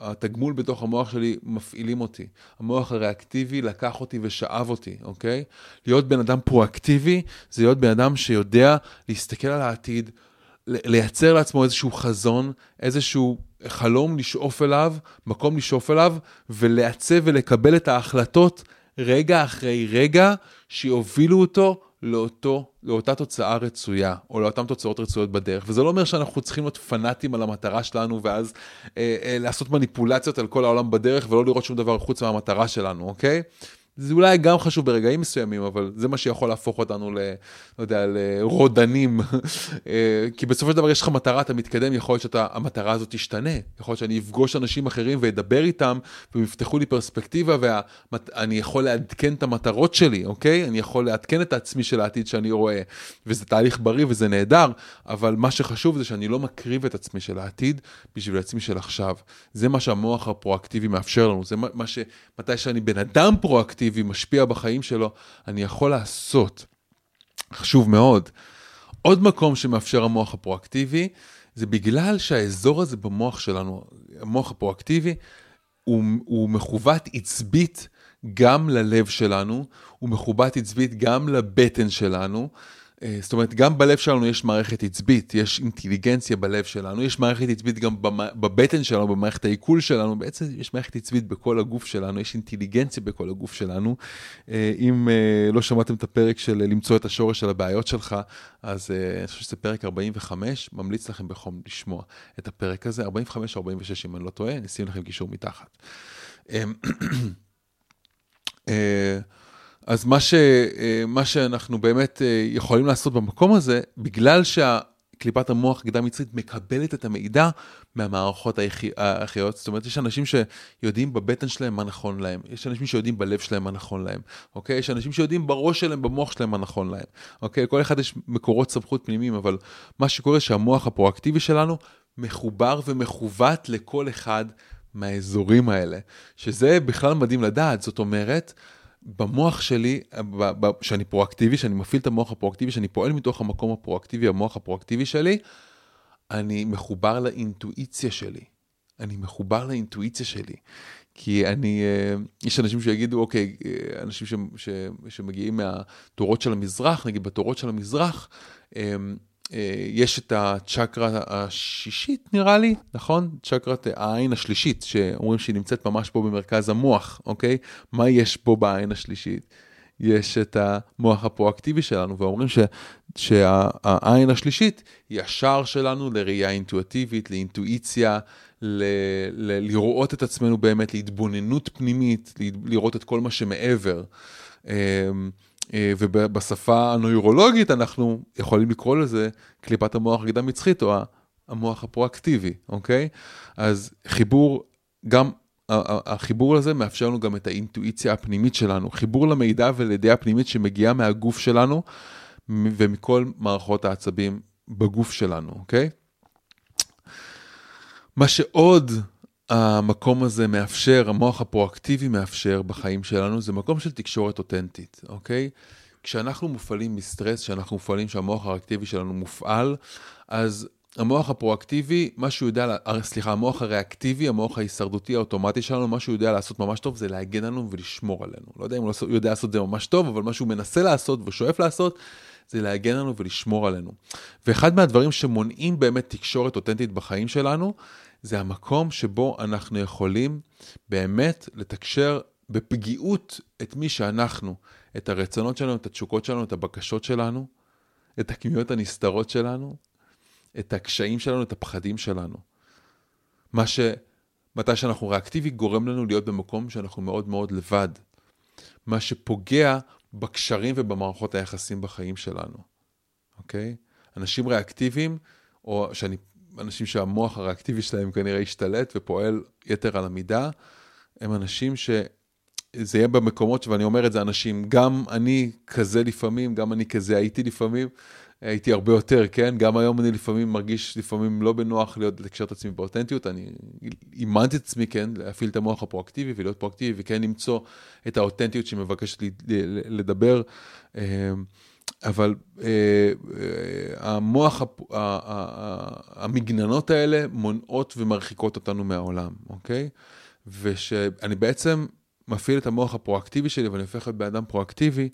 התגמול בתוך המוח שלי מפעילים אותי. המוח הריאקטיבי לקח אותי ושאב אותי, אוקיי? להיות בן אדם פרואקטיבי זה להיות בן אדם שיודע להסתכל על העתיד, לייצר לעצמו איזשהו חזון, איזשהו חלום לשאוף אליו, מקום לשאוף אליו, ולעצב ולקבל את ההחלטות רגע אחרי רגע שיובילו אותו לאותו, לאותה תוצאה רצויה, או לאותן תוצאות רצויות בדרך. וזה לא אומר שאנחנו צריכים להיות פנאטים על המטרה שלנו, ואז אה, אה, לעשות מניפולציות על כל העולם בדרך, ולא לראות שום דבר חוץ מהמטרה שלנו, אוקיי? זה אולי גם חשוב ברגעים מסוימים, אבל זה מה שיכול להפוך אותנו ל... לא יודע, לרודנים. <laughs> אה, כי בסופו של דבר יש לך מטרה, אתה מתקדם, יכול להיות שהמטרה הזאת תשתנה. יכול להיות שאני אפגוש אנשים אחרים ואדבר איתם, והם יפתחו לי פרספקטיבה, ואני יכול לעדכן את המטרות שלי, אוקיי? אני יכול לעדכן את העצמי של העתיד שאני רואה. וזה תהליך בריא וזה נהדר, אבל מה שחשוב זה שאני לא מקריב את עצמי של העתיד בשביל עצמי של עכשיו. זה מה שהמוח הפרואקטיבי מאפשר לנו, זה מה ש... מתי שאני בן אדם פרואקטיבי, משפיע בחיים שלו, אני יכול לעשות. חשוב מאוד. עוד מקום שמאפשר המוח הפרואקטיבי, זה בגלל שהאזור הזה במוח שלנו, המוח הפרואקטיבי, הוא, הוא מכוות עצבית גם ללב שלנו, הוא מכוות עצבית גם לבטן שלנו. אה, זאת אומרת, גם בלב שלנו יש מערכת עצבית, יש אינטליגנציה בלב שלנו, יש מערכת עצבית גם בבטן שלנו, במערכת העיכול שלנו, בעצם יש מערכת עצבית בכל הגוף שלנו, יש אינטליגנציה בכל הגוף שלנו. אה, אם אה, לא שמעתם את הפרק של למצוא את השורש של הבעיות שלך, אז אני חושב שזה פרק 45, ממליץ לכם בחום לשמוע את הפרק הזה, 45-46 אם אני לא טועה, נשים לכם קישור מתחת. <clears throat> אז מה, ש, אה, מה שאנחנו באמת אה, יכולים לעשות במקום הזה, בגלל שקליפת המוח גדה מצרית מקבלת את המידע מהמערכות האחרות, זאת אומרת, יש אנשים שיודעים בבטן שלהם מה נכון להם, יש אנשים שיודעים בלב שלהם מה נכון להם, אוקיי? יש אנשים שיודעים בראש שלהם, במוח שלהם מה נכון להם, אוקיי? כל אחד יש מקורות סמכות פנימיים, אבל מה שקורה שהמוח הפרואקטיבי שלנו מחובר ומכוות לכל אחד מהאזורים האלה, שזה בכלל מדהים לדעת, זאת אומרת, במוח שלי, שאני פרואקטיבי, שאני מפעיל את המוח הפרואקטיבי, שאני פועל מתוך המקום הפרואקטיבי, המוח הפרואקטיבי שלי, אני מחובר לאינטואיציה שלי. אני מחובר לאינטואיציה שלי. כי אני, אה, יש אנשים שיגידו, אוקיי, אה, אנשים ש, ש, שמגיעים מהתורות של המזרח, נגיד בתורות של המזרח, אה, יש את הצ'קרה השישית נראה לי, נכון? צ'קרת העין השלישית, שאומרים שהיא נמצאת ממש פה במרכז המוח, אוקיי? מה יש פה בעין השלישית? יש את המוח הפרואקטיבי שלנו, ואומרים ש, שהעין השלישית היא השער שלנו לראייה אינטואטיבית, לאינטואיציה, ל, ל, לראות את עצמנו באמת, להתבוננות פנימית, לראות את כל מה שמעבר. אה, ובשפה הנוירולוגית אנחנו יכולים לקרוא לזה קליפת המוח הגדה מצחית או המוח הפרואקטיבי, אוקיי? אז חיבור, גם החיבור הזה מאפשר לנו גם את האינטואיציה הפנימית שלנו, חיבור למידע ולידיעה הפנימית שמגיעה מהגוף שלנו ומכל מערכות העצבים בגוף שלנו, אוקיי? מה שעוד המקום הזה מאפשר, המוח הפרואקטיבי מאפשר בחיים שלנו, זה מקום של תקשורת אותנטית, אוקיי? כשאנחנו מופעלים מסטרס, כשאנחנו מופעלים, שהמוח הריאקטיבי שלנו מופעל, אז המוח הפרואקטיבי, מה שהוא יודע, סליחה, המוח הריאקטיבי, המוח ההישרדותי האוטומטי שלנו, מה שהוא יודע לעשות ממש טוב זה להגן עלינו ולשמור עלינו. לא יודע אם הוא לא יודע לעשות זה ממש טוב, אבל מה שהוא מנסה לעשות ושואף לעשות, זה להגן עלינו ולשמור עלינו. ואחד מהדברים שמונעים באמת תקשורת אותנטית בחיים שלנו, זה המקום שבו אנחנו יכולים באמת לתקשר בפגיעות את מי שאנחנו, את הרצונות שלנו, את התשוקות שלנו, את הבקשות שלנו, את הכמיהות הנסתרות שלנו, את הקשיים שלנו, את הפחדים שלנו. מה ש... מתי שאנחנו ריאקטיבי גורם לנו להיות במקום שאנחנו מאוד מאוד לבד. מה שפוגע בקשרים ובמערכות היחסים בחיים שלנו, אוקיי? אנשים ריאקטיביים, או שאני אנשים שהמוח הריאקטיבי שלהם כנראה השתלט ופועל יתר על המידה, הם אנשים ש... זה יהיה במקומות, ואני אומר את זה, אנשים, גם אני כזה לפעמים, גם אני כזה הייתי לפעמים, הייתי הרבה יותר, כן? גם היום אני לפעמים מרגיש לפעמים לא בנוח להיות, לקשר את עצמי באותנטיות, אני אימנתי את עצמי, כן? להפעיל את המוח הפרואקטיבי ולהיות פרואקטיבי, וכן למצוא את האותנטיות שמבקשת לדבר. אבל אה, אה, המוח, המגננות האלה מונעות ומרחיקות אותנו מהעולם, אוקיי? ושאני בעצם מפעיל את המוח הפרואקטיבי שלי ואני הופך להיות בן אדם פרואקטיבי,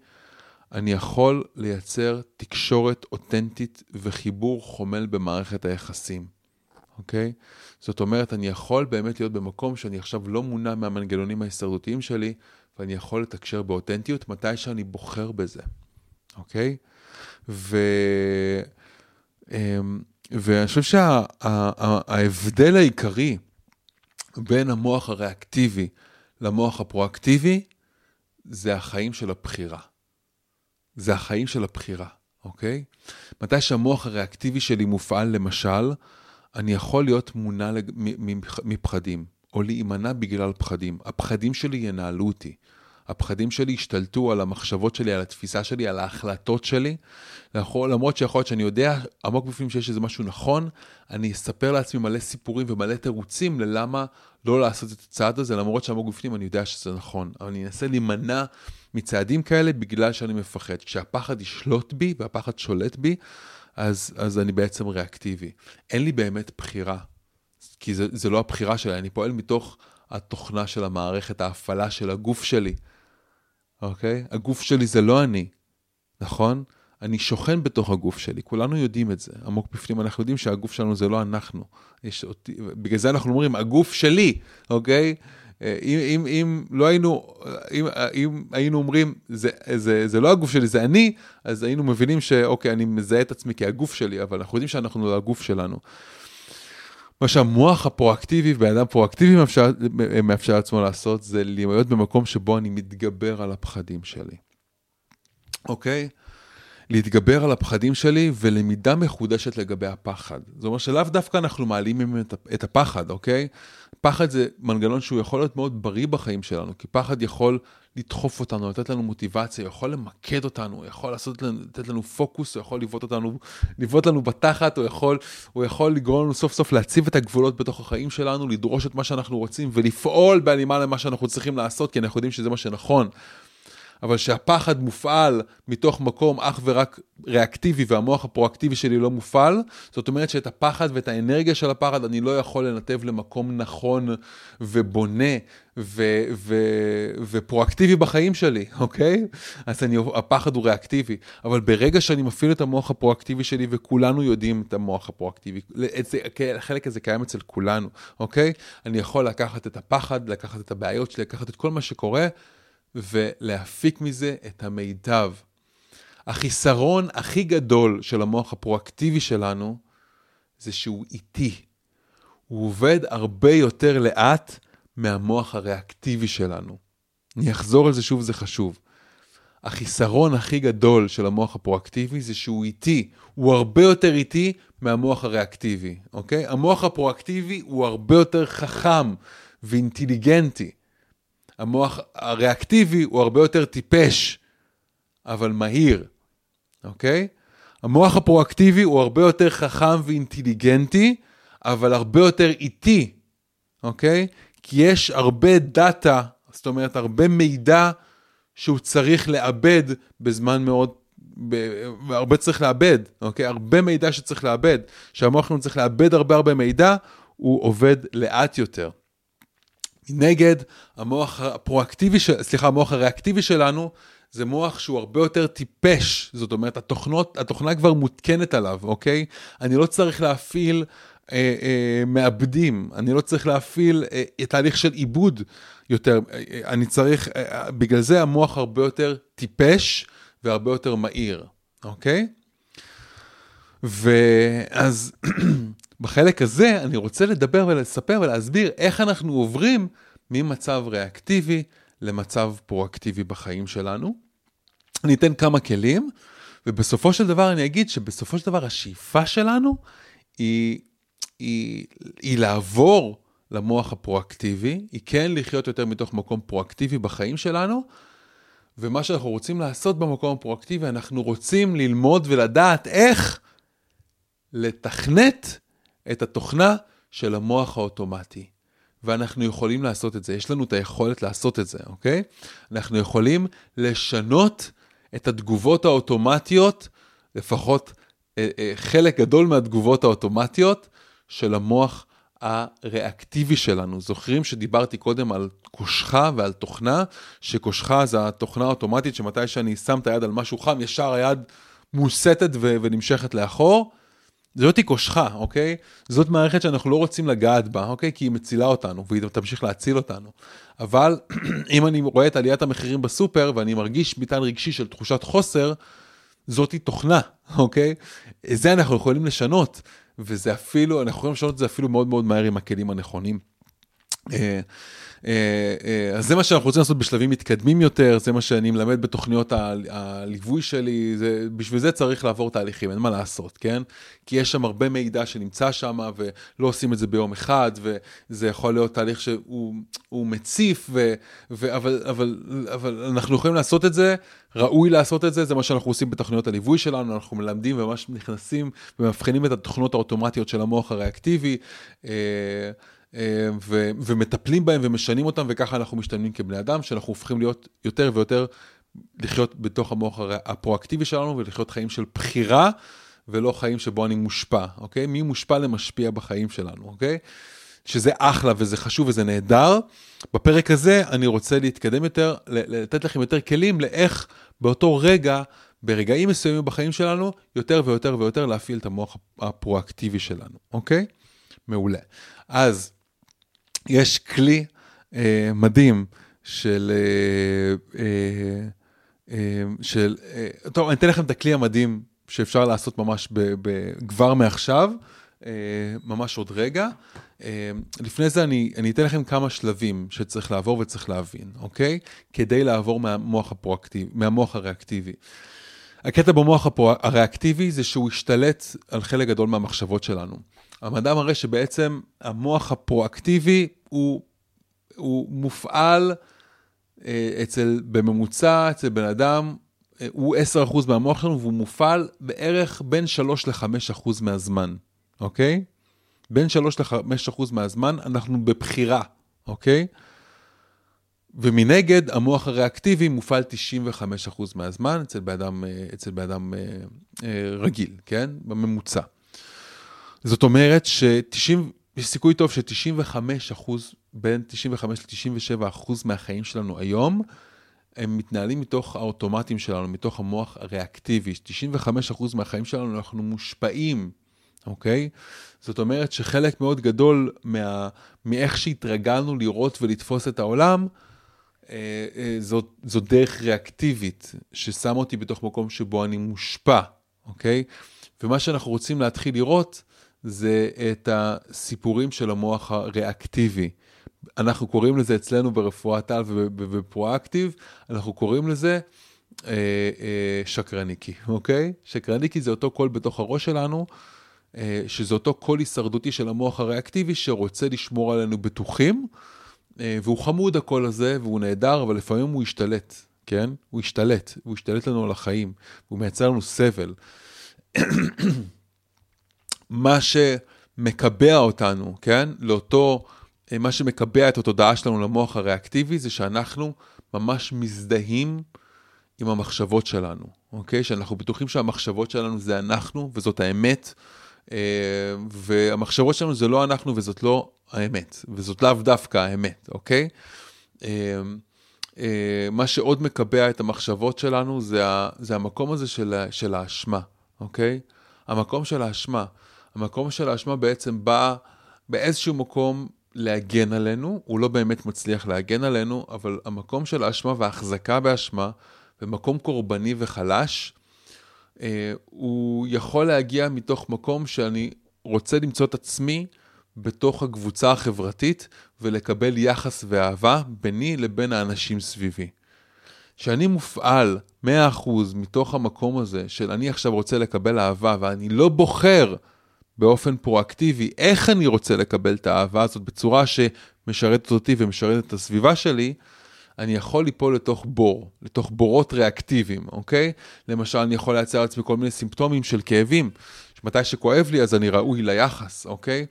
אני יכול לייצר תקשורת אותנטית וחיבור חומל במערכת היחסים, אוקיי? זאת אומרת, אני יכול באמת להיות במקום שאני עכשיו לא מונע מהמנגנונים ההישרדותיים שלי, ואני יכול לתקשר באותנטיות מתי שאני בוחר בזה, אוקיי? ו... אמ, ואני חושב שההבדל העיקרי בין המוח הריאקטיבי למוח הפרואקטיבי, זה החיים של הבחירה. זה החיים של הבחירה, אוקיי? מתי שהמוח הריאקטיבי שלי מופעל, למשל, אני יכול להיות מונע מפחדים, או להימנע בגלל פחדים. הפחדים שלי ינהלו אותי. הפחדים שלי השתלטו על המחשבות שלי, על התפיסה שלי, על ההחלטות שלי. יכול, למרות שיכול להיות שאני יודע עמוק בפנים שיש איזה משהו נכון, אני אספר לעצמי מלא סיפורים ומלא תירוצים ללמה לא לעשות את הצעד הזה, למרות שעמוק בפנים אני יודע שזה נכון. אבל אני אנסה להימנע מצעדים כאלה בגלל שאני מפחד. כשהפחד ישלוט בי והפחד שולט בי, אז, אז אני בעצם ריאקטיבי. אין לי באמת בחירה, כי זה, זה לא הבחירה שלי, אני פועל מתוך התוכנה של המערכת, ההפעלה של הגוף שלי, אוקיי? הגוף שלי זה לא אני, נכון? אני שוכן בתוך הגוף שלי, כולנו יודעים את זה. עמוק בפנים אנחנו יודעים שהגוף שלנו זה לא אנחנו. יש אותי, בגלל זה אנחנו אומרים, הגוף שלי, אוקיי? אה, אם, אם, אם לא היינו, אם, אם היינו אומרים, זה, זה, זה לא הגוף שלי, זה אני, אז היינו מבינים שאוקיי, אני מזהה את עצמי כהגוף שלי, אבל אנחנו יודעים שאנחנו לא הגוף שלנו. מה שהמוח הפרואקטיבי, בן אדם פרואקטיבי מאפשר, מאפשר לעצמו לעשות, זה להיות במקום שבו אני מתגבר על הפחדים שלי. אוקיי? להתגבר על הפחדים שלי ולמידה מחודשת לגבי הפחד. זאת אומרת שלאו דווקא אנחנו מעלים את, הפחד, אוקיי? פחד זה מנגנון שהוא יכול להיות מאוד בריא בחיים שלנו, כי פחד יכול לדחוף אותנו, לתת לנו מוטיבציה, יכול למקד אותנו, יכול לעשות, לתת לנו פוקוס, הוא יכול לבעוט אותנו, לבעוט לנו בתחת, הוא יכול, הוא יכול לגרום לנו סוף סוף להציב את הגבולות בתוך החיים שלנו, לדרוש את מה שאנחנו רוצים ולפעול בהלימה למה שאנחנו צריכים לעשות, כי אנחנו יודעים שזה מה שנכון. אבל שהפחד מופעל מתוך מקום אך ורק ריאקטיבי והמוח הפרואקטיבי שלי לא מופעל, זאת אומרת שאת הפחד ואת האנרגיה של הפחד אני לא יכול לנתב למקום נכון ובונה ו- ו- ופרואקטיבי בחיים שלי, אוקיי? אז אני, הפחד הוא ריאקטיבי, אבל ברגע שאני מפעיל את המוח הפרואקטיבי שלי, וכולנו יודעים את המוח הפרואקטיבי, את זה, החלק הזה קיים אצל כולנו, אוקיי? אני יכול לקחת את הפחד, לקחת את הבעיות שלי, לקחת את כל מה שקורה, ולהפיק מזה את המיטב. החיסרון הכי גדול של המוח הפרואקטיבי שלנו זה שהוא איטי. הוא עובד הרבה יותר לאט מהמוח הריאקטיבי שלנו. אני אחזור על זה שוב, זה חשוב. החיסרון הכי גדול של המוח הפרואקטיבי זה שהוא איטי, הוא הרבה יותר איטי מהמוח הריאקטיבי, אוקיי? המוח הפרואקטיבי הוא הרבה יותר חכם ואינטליגנטי. המוח הריאקטיבי הוא הרבה יותר טיפש, אבל מהיר, אוקיי? המוח הפרואקטיבי הוא הרבה יותר חכם ואינטליגנטי, אבל הרבה יותר איטי, אוקיי? כי יש הרבה דאטה, זאת אומרת, הרבה מידע שהוא צריך לאבד בזמן מאוד, הרבה צריך לאבד, אוקיי? הרבה מידע שצריך לאבד. שהמוח שלנו צריך לאבד הרבה הרבה מידע, הוא עובד לאט יותר. מנגד, המוח הפרואקטיבי, סליחה, המוח הריאקטיבי שלנו, זה מוח שהוא הרבה יותר טיפש, זאת אומרת, התוכנות, התוכנה כבר מותקנת עליו, אוקיי? אני לא צריך להפעיל אה, אה, מעבדים, אני לא צריך להפעיל אה, תהליך של עיבוד יותר, אה, אני צריך, אה, בגלל זה המוח הרבה יותר טיפש והרבה יותר מהיר, אוקיי? ואז <clears throat> בחלק הזה אני רוצה לדבר ולספר ולהסביר איך אנחנו עוברים ממצב ריאקטיבי למצב פרואקטיבי בחיים שלנו. אני אתן כמה כלים, ובסופו של דבר אני אגיד שבסופו של דבר השאיפה שלנו היא, היא, היא לעבור למוח הפרואקטיבי, היא כן לחיות יותר מתוך מקום פרואקטיבי בחיים שלנו, ומה שאנחנו רוצים לעשות במקום הפרואקטיבי, אנחנו רוצים ללמוד ולדעת איך לתכנת את התוכנה של המוח האוטומטי. ואנחנו יכולים לעשות את זה, יש לנו את היכולת לעשות את זה, אוקיי? אנחנו יכולים לשנות את התגובות האוטומטיות, לפחות אה, אה, חלק גדול מהתגובות האוטומטיות של המוח הריאקטיבי שלנו. זוכרים שדיברתי קודם על קושחה ועל תוכנה, שקושחה זה התוכנה האוטומטית שמתי שאני שם את היד על משהו חם, ישר היד מוסטת ונמשכת לאחור. זאתי קושחה, אוקיי? זאת מערכת שאנחנו לא רוצים לגעת בה, אוקיי? כי היא מצילה אותנו, והיא תמשיך להציל אותנו. אבל <clears throat> אם אני רואה את עליית המחירים בסופר, ואני מרגיש מטען רגשי של תחושת חוסר, זאתי תוכנה, אוקיי? זה אנחנו יכולים לשנות, וזה אפילו, אנחנו יכולים לשנות את זה אפילו מאוד מאוד מהר עם הכלים הנכונים. אה, אה, אה, אז זה מה שאנחנו רוצים לעשות בשלבים מתקדמים יותר, זה מה שאני מלמד בתוכניות הליווי שלי, זה, בשביל זה צריך לעבור תהליכים, אין מה לעשות, כן? כי יש שם הרבה מידע שנמצא שם, ולא עושים את זה ביום אחד, וזה יכול להיות תהליך שהוא מציף, ו, ו, אבל, אבל, אבל אנחנו יכולים לעשות את זה, ראוי לעשות את זה, זה מה שאנחנו עושים בתוכניות הליווי שלנו, אנחנו מלמדים וממש נכנסים ומבחינים את התוכנות האוטומטיות של המוח הריאקטיבי. אה, ו- ומטפלים בהם ומשנים אותם, וככה אנחנו משתנים כבני אדם, שאנחנו הופכים להיות יותר ויותר, לחיות בתוך המוח הפרואקטיבי שלנו ולחיות חיים של בחירה, ולא חיים שבו אני מושפע, אוקיי? מי מושפע למשפיע בחיים שלנו, אוקיי? שזה אחלה וזה חשוב וזה נהדר. בפרק הזה אני רוצה להתקדם יותר, לתת לכם יותר כלים לאיך באותו רגע, ברגעים מסוימים בחיים שלנו, יותר ויותר ויותר להפעיל את המוח הפרואקטיבי שלנו, אוקיי? מעולה. אז יש כלי אה, מדהים של... אה, אה, אה, של אה, טוב, אני אתן לכם את הכלי המדהים שאפשר לעשות ממש ב, ב, כבר מעכשיו, אה, ממש עוד רגע. אה, לפני זה אני, אני אתן לכם כמה שלבים שצריך לעבור וצריך להבין, אוקיי? כדי לעבור מהמוח, הפרואקטיב, מהמוח הריאקטיבי. הקטע במוח הפרו... הריאקטיבי זה שהוא השתלט על חלק גדול מהמחשבות שלנו. המדע מראה שבעצם המוח הפרואקטיבי הוא, הוא מופעל אה, אצל, בממוצע, אצל בן אדם, אה, הוא 10% מהמוח שלנו והוא מופעל בערך בין 3 ל-5% מהזמן, אוקיי? בין 3 ל-5% מהזמן אנחנו בבחירה, אוקיי? ומנגד, המוח הריאקטיבי מופעל 95% מהזמן אצל בן אדם, אה, רגיל, כן? בממוצע. זאת אומרת ש-90, יש סיכוי טוב ש-95 אחוז, בין 95 ל-97 אחוז מהחיים שלנו היום, הם מתנהלים מתוך האוטומטים שלנו, מתוך המוח הריאקטיבי. 95 אחוז מהחיים שלנו אנחנו מושפעים, אוקיי? זאת אומרת שחלק מאוד גדול מה, מאיך שהתרגלנו לראות ולתפוס את העולם, אה, אה, זאת, זאת דרך ריאקטיבית, ששמה אותי בתוך מקום שבו אני מושפע, אוקיי? ומה שאנחנו רוצים להתחיל לראות, זה את הסיפורים של המוח הריאקטיבי. אנחנו קוראים לזה אצלנו ברפואת על ובפרואקטיב, אנחנו קוראים לזה אה, אה, שקרניקי, אוקיי? שקרניקי זה אותו קול בתוך הראש שלנו, אה, שזה אותו קול הישרדותי של המוח הריאקטיבי שרוצה לשמור עלינו בטוחים, אה, והוא חמוד הקול הזה, והוא נהדר, אבל לפעמים הוא ישתלט, כן? הוא ישתלט, הוא ישתלט לנו על החיים, הוא מייצר לנו סבל. מה שמקבע אותנו, כן? לאותו, אה, מה שמקבע את התודעה שלנו למוח הריאקטיבי זה שאנחנו ממש מזדהים עם המחשבות שלנו, אוקיי? שאנחנו בטוחים שהמחשבות שלנו זה אנחנו וזאת האמת, אה, והמחשבות שלנו זה לא אנחנו וזאת לא האמת, וזאת לאו דווקא האמת, אוקיי? אה, מה שעוד מקבע את המחשבות שלנו זה, זה המקום הזה של, של האשמה, אוקיי? המקום של האשמה. המקום של האשמה בעצם בא באיזשהו מקום להגן עלינו, הוא לא באמת מצליח להגן עלינו, אבל המקום של האשמה וההחזקה באשמה, במקום קורבני וחלש, אה, הוא יכול להגיע מתוך מקום שאני רוצה למצוא את עצמי בתוך הקבוצה החברתית ולקבל יחס ואהבה ביני לבין האנשים סביבי. כשאני מופעל 100% מתוך המקום הזה של אני עכשיו רוצה לקבל אהבה ואני לא בוחר באופן פרואקטיבי, איך אני רוצה לקבל את האהבה הזאת בצורה שמשרתת אותי ומשרתת את הסביבה שלי, אני יכול ליפול לתוך בור, לתוך בורות ריאקטיביים, אוקיי? למשל, אני יכול לייצר לעצמי כל מיני סימפטומים של כאבים. מתי שכואב לי, אז אני ראוי ליחס, אוקיי?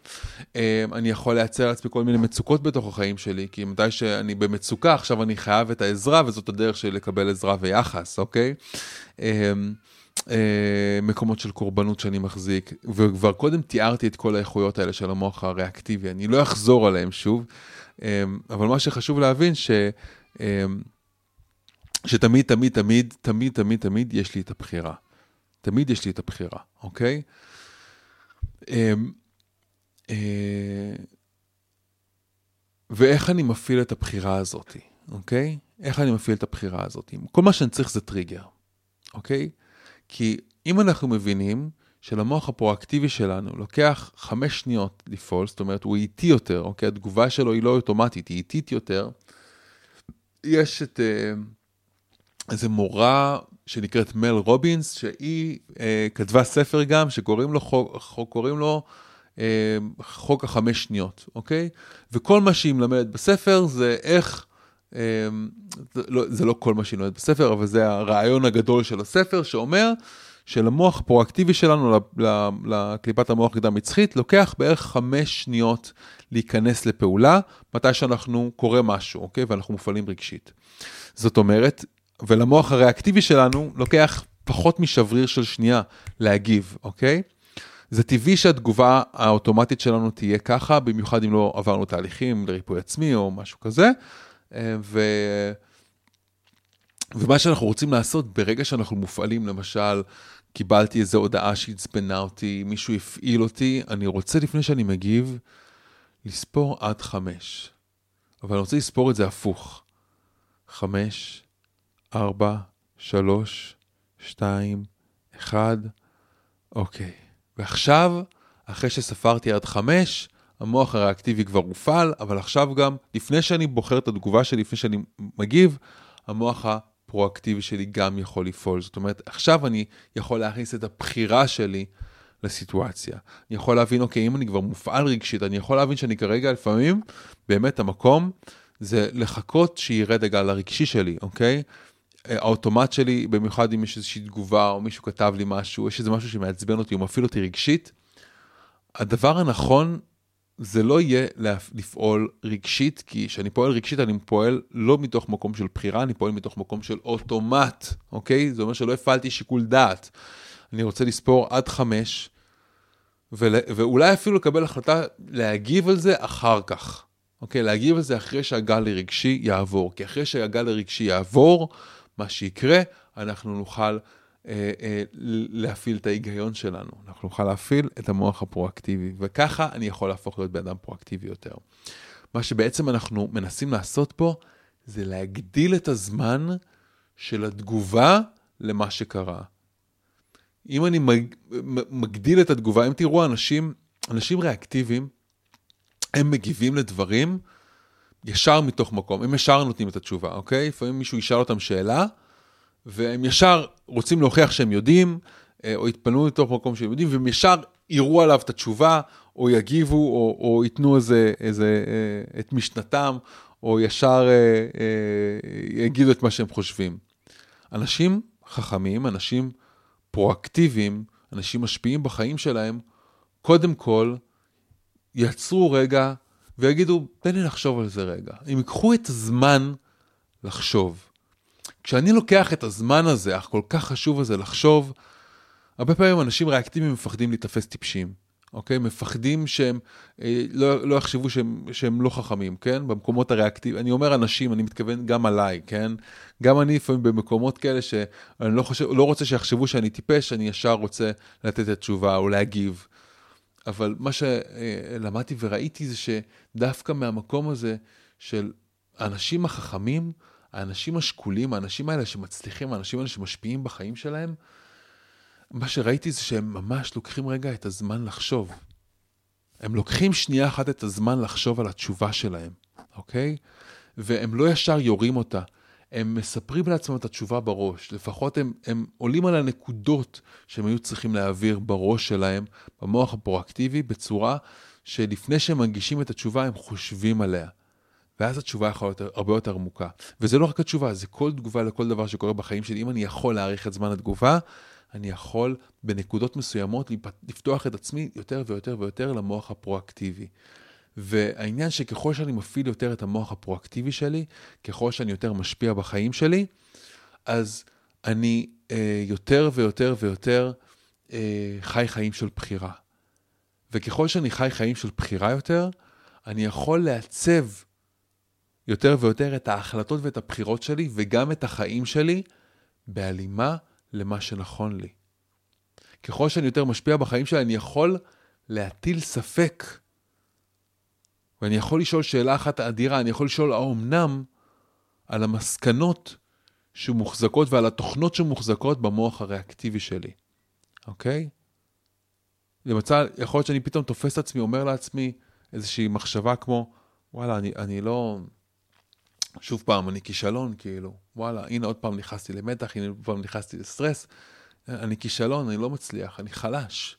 אה, אני יכול לייצר לעצמי כל מיני מצוקות בתוך החיים שלי, כי מתי שאני במצוקה, עכשיו אני חייב את העזרה, וזאת הדרך שלי לקבל עזרה ויחס, אוקיי? אה, מקומות של קורבנות שאני מחזיק, וכבר קודם תיארתי את כל האיכויות האלה של המוח הריאקטיבי, אני לא אחזור עליהם שוב, אה, אבל מה שחשוב להבין ש... אה, שתמיד, תמיד, תמיד, תמיד, תמיד, תמיד יש לי את הבחירה. תמיד יש לי את הבחירה, אוקיי? ואיך אני מפעיל את הבחירה הזאת, אוקיי? איך אני מפעיל את הבחירה הזאת? כל מה שאני צריך זה טריגר, אוקיי? כי אם אנחנו מבינים שלמוח הפרואקטיבי שלנו לוקח חמש שניות לפעול, זאת אומרת הוא איטי יותר, אוקיי? התגובה שלו היא לא אוטומטית, היא איטית יותר. יש את אה, איזה מורה שנקראת מל רובינס, שהיא אה, כתבה ספר גם, שקוראים לו, חוק, קוראים לו אה, חוק החמש שניות, אוקיי? וכל מה שהיא מלמדת בספר זה איך... זה לא, זה לא כל מה שהיא לומדת בספר, אבל זה הרעיון הגדול של הספר, שאומר שלמוח הפרואקטיבי שלנו, לקליפת המוח קדם מצחית, לוקח בערך חמש שניות להיכנס לפעולה, מתי שאנחנו קורה משהו, אוקיי? ואנחנו מופעלים רגשית. זאת אומרת, ולמוח הריאקטיבי שלנו לוקח פחות משבריר של שנייה להגיב, אוקיי? זה טבעי שהתגובה האוטומטית שלנו תהיה ככה, במיוחד אם לא עברנו תהליכים לריפוי עצמי או משהו כזה. ו... ומה שאנחנו רוצים לעשות ברגע שאנחנו מופעלים, למשל, קיבלתי איזו הודעה שעצבנה אותי, מישהו הפעיל אותי, אני רוצה לפני שאני מגיב, לספור עד חמש. אבל אני רוצה לספור את זה הפוך. חמש, ארבע, שלוש, שתיים, אחד, אוקיי. ועכשיו, אחרי שספרתי עד חמש, המוח הריאקטיבי כבר הופעל, אבל עכשיו גם, לפני שאני בוחר את התגובה שלי, לפני שאני מגיב, המוח הפרואקטיבי שלי גם יכול לפעול. זאת אומרת, עכשיו אני יכול להכניס את הבחירה שלי לסיטואציה. אני יכול להבין, אוקיי, אם אני כבר מופעל רגשית, אני יכול להבין שאני כרגע לפעמים, באמת המקום זה לחכות שירד הגל הרגשי שלי, אוקיי? האוטומט שלי, במיוחד אם יש איזושהי תגובה או מישהו כתב לי משהו, יש איזה משהו שמעצבן אותי, הוא מפעיל אותי רגשית, הדבר הנכון זה לא יהיה לפעול רגשית, כי כשאני פועל רגשית אני פועל לא מתוך מקום של בחירה, אני פועל מתוך מקום של אוטומט, אוקיי? זה אומר שלא הפעלתי שיקול דעת. אני רוצה לספור עד חמש, ול, ואולי אפילו לקבל החלטה להגיב על זה אחר כך. אוקיי? להגיב על זה אחרי שהגל הרגשי יעבור. כי אחרי שהגל הרגשי יעבור, מה שיקרה, אנחנו נוכל להפעיל את ההיגיון שלנו, אנחנו נוכל להפעיל את המוח הפרואקטיבי, וככה אני יכול להפוך להיות בן אדם פרואקטיבי יותר. מה שבעצם אנחנו מנסים לעשות פה, זה להגדיל את הזמן של התגובה למה שקרה. אם אני מג, מגדיל את התגובה, אם תראו אנשים, אנשים ריאקטיביים, הם מגיבים לדברים ישר מתוך מקום, הם ישר נותנים את התשובה, אוקיי? לפעמים מישהו ישאל אותם שאלה, והם ישר רוצים להוכיח שהם יודעים, אה, או יתפנו לתוך מקום שהם יודעים, והם ישר יראו עליו את התשובה, או יגיבו, או, או ייתנו איזה, איזה, אה, את משנתם, או ישר אה, יגידו את מה שהם חושבים. אנשים חכמים, אנשים פרואקטיביים, אנשים משפיעים בחיים שלהם, קודם כל, יעצרו רגע ויגידו, תן לי לחשוב על זה רגע. הם ייקחו את הזמן לחשוב. כשאני לוקח את הזמן הזה, אך כל כך חשוב הזה לחשוב, הרבה פעמים אנשים ריאקטיביים מפחדים להיתפס טיפשים, אוקיי? מפחדים שהם אה, לא, לא יחשבו שהם, שהם לא חכמים, כן? במקומות הריאקטיביים, אני אומר אנשים, אני מתכוון גם עליי, כן? גם אני לפעמים במקומות כאלה שאני לא, חושב, לא רוצה שיחשבו שאני טיפש, אני ישר רוצה לתת את התשובה או להגיב. אבל מה שלמדתי וראיתי זה שדווקא מהמקום הזה של האנשים החכמים, האנשים השקולים, האנשים האלה שמצליחים, האנשים האלה שמשפיעים בחיים שלהם, מה שראיתי זה שהם ממש לוקחים רגע את הזמן לחשוב. הם לוקחים שנייה אחת את הזמן לחשוב על התשובה שלהם, אוקיי? והם לא ישר יורים אותה. הם מספרים לעצמם את התשובה בראש. לפחות הם, הם עולים על הנקודות שהם היו צריכים להעביר בראש שלהם, במוח הפרואקטיבי, בצורה שלפני שהם מנגישים את התשובה, הם חושבים עליה. ואז התשובה יכולה להיות הרבה יותר עמוקה. וזה לא רק התשובה, זה כל תגובה לכל דבר שקורה בחיים שלי. אם אני יכול להעריך את זמן התגובה, אני יכול בנקודות מסוימות לפתוח את עצמי יותר ויותר ויותר למוח הפרואקטיבי. והעניין שככל שאני מפעיל יותר את המוח הפרואקטיבי שלי, ככל שאני יותר משפיע בחיים שלי, אז אני אה, יותר ויותר ויותר אה, חי חיים של בחירה. וככל שאני חי חיים של בחירה יותר, אני יכול לעצב יותר ויותר את ההחלטות ואת הבחירות שלי, וגם את החיים שלי, בהלימה למה שנכון לי. ככל שאני יותר משפיע בחיים שלי, אני יכול להטיל ספק. ואני יכול לשאול שאלה אחת אדירה, אני יכול לשאול האומנם על המסקנות שמוחזקות ועל התוכנות שמוחזקות במוח הריאקטיבי שלי, אוקיי? למצב, יכול להיות שאני פתאום תופס את עצמי, אומר לעצמי איזושהי מחשבה כמו, וואלה, אני, אני לא... שוב פעם, אני כישלון, כאילו, וואלה, הנה עוד פעם נכנסתי למתח, הנה עוד פעם נכנסתי לסטרס, אני כישלון, אני לא מצליח, אני חלש.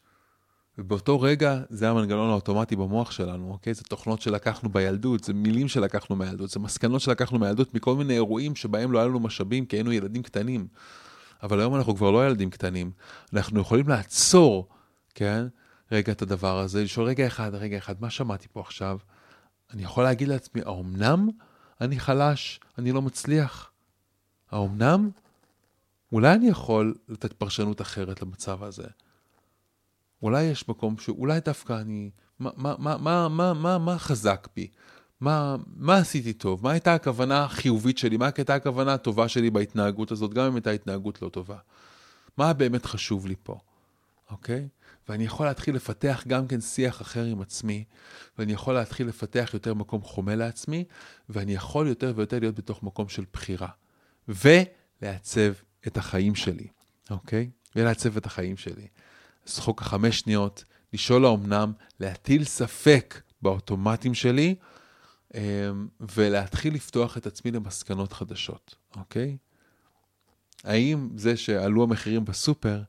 ובאותו רגע זה המנגנון האוטומטי במוח שלנו, אוקיי? זה תוכנות שלקחנו בילדות, זה מילים שלקחנו מהילדות, זה מסקנות שלקחנו מהילדות מכל מיני אירועים שבהם לא היה לנו משאבים כי היינו ילדים קטנים. אבל היום אנחנו כבר לא ילדים קטנים. אנחנו יכולים לעצור, כן? רגע את הדבר הזה, לשאול רגע אחד, רגע אחד, מה שמעתי פה עכשיו? אני יכול להגיד לעצמי, האומנם אני חלש, אני לא מצליח? האומנם? אולי אני יכול לתת פרשנות אחרת למצב הזה. אולי יש מקום שאולי דווקא אני, מה, מה, מה, מה, מה, מה, חזק בי? מה, מה עשיתי טוב? מה הייתה הכוונה החיובית שלי? מה הייתה הכוונה הטובה שלי בהתנהגות הזאת, גם אם הייתה התנהגות לא טובה? מה באמת חשוב לי פה, אוקיי? ואני יכול להתחיל לפתח גם כן שיח אחר עם עצמי, ואני יכול להתחיל לפתח יותר מקום חומה לעצמי, ואני יכול יותר ויותר להיות בתוך מקום של בחירה. ולעצב את החיים שלי, אוקיי? ולעצב את החיים שלי. אז חוק החמש שניות, לשאול האומנם, להטיל ספק באוטומטים שלי, אמ, ולהתחיל לפתוח את עצמי למסקנות חדשות, אוקיי? האם זה שעלו המחירים בסופר,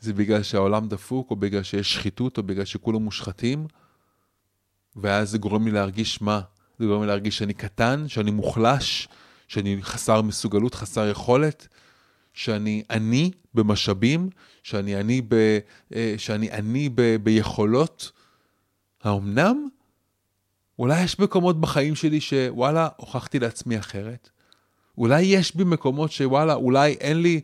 זה בגלל שהעולם דפוק, או בגלל שיש שחיתות, או בגלל שכולם מושחתים, ואז זה גורם לי להרגיש מה? זה גורם לי להרגיש שאני קטן, שאני מוחלש, שאני חסר מסוגלות, חסר יכולת, שאני עני במשאבים, שאני עני, ב, אה, שאני עני ב, ביכולות. האומנם? אולי יש מקומות בחיים שלי שוואלה, הוכחתי לעצמי אחרת. אולי יש בי מקומות שוואלה, אולי אין לי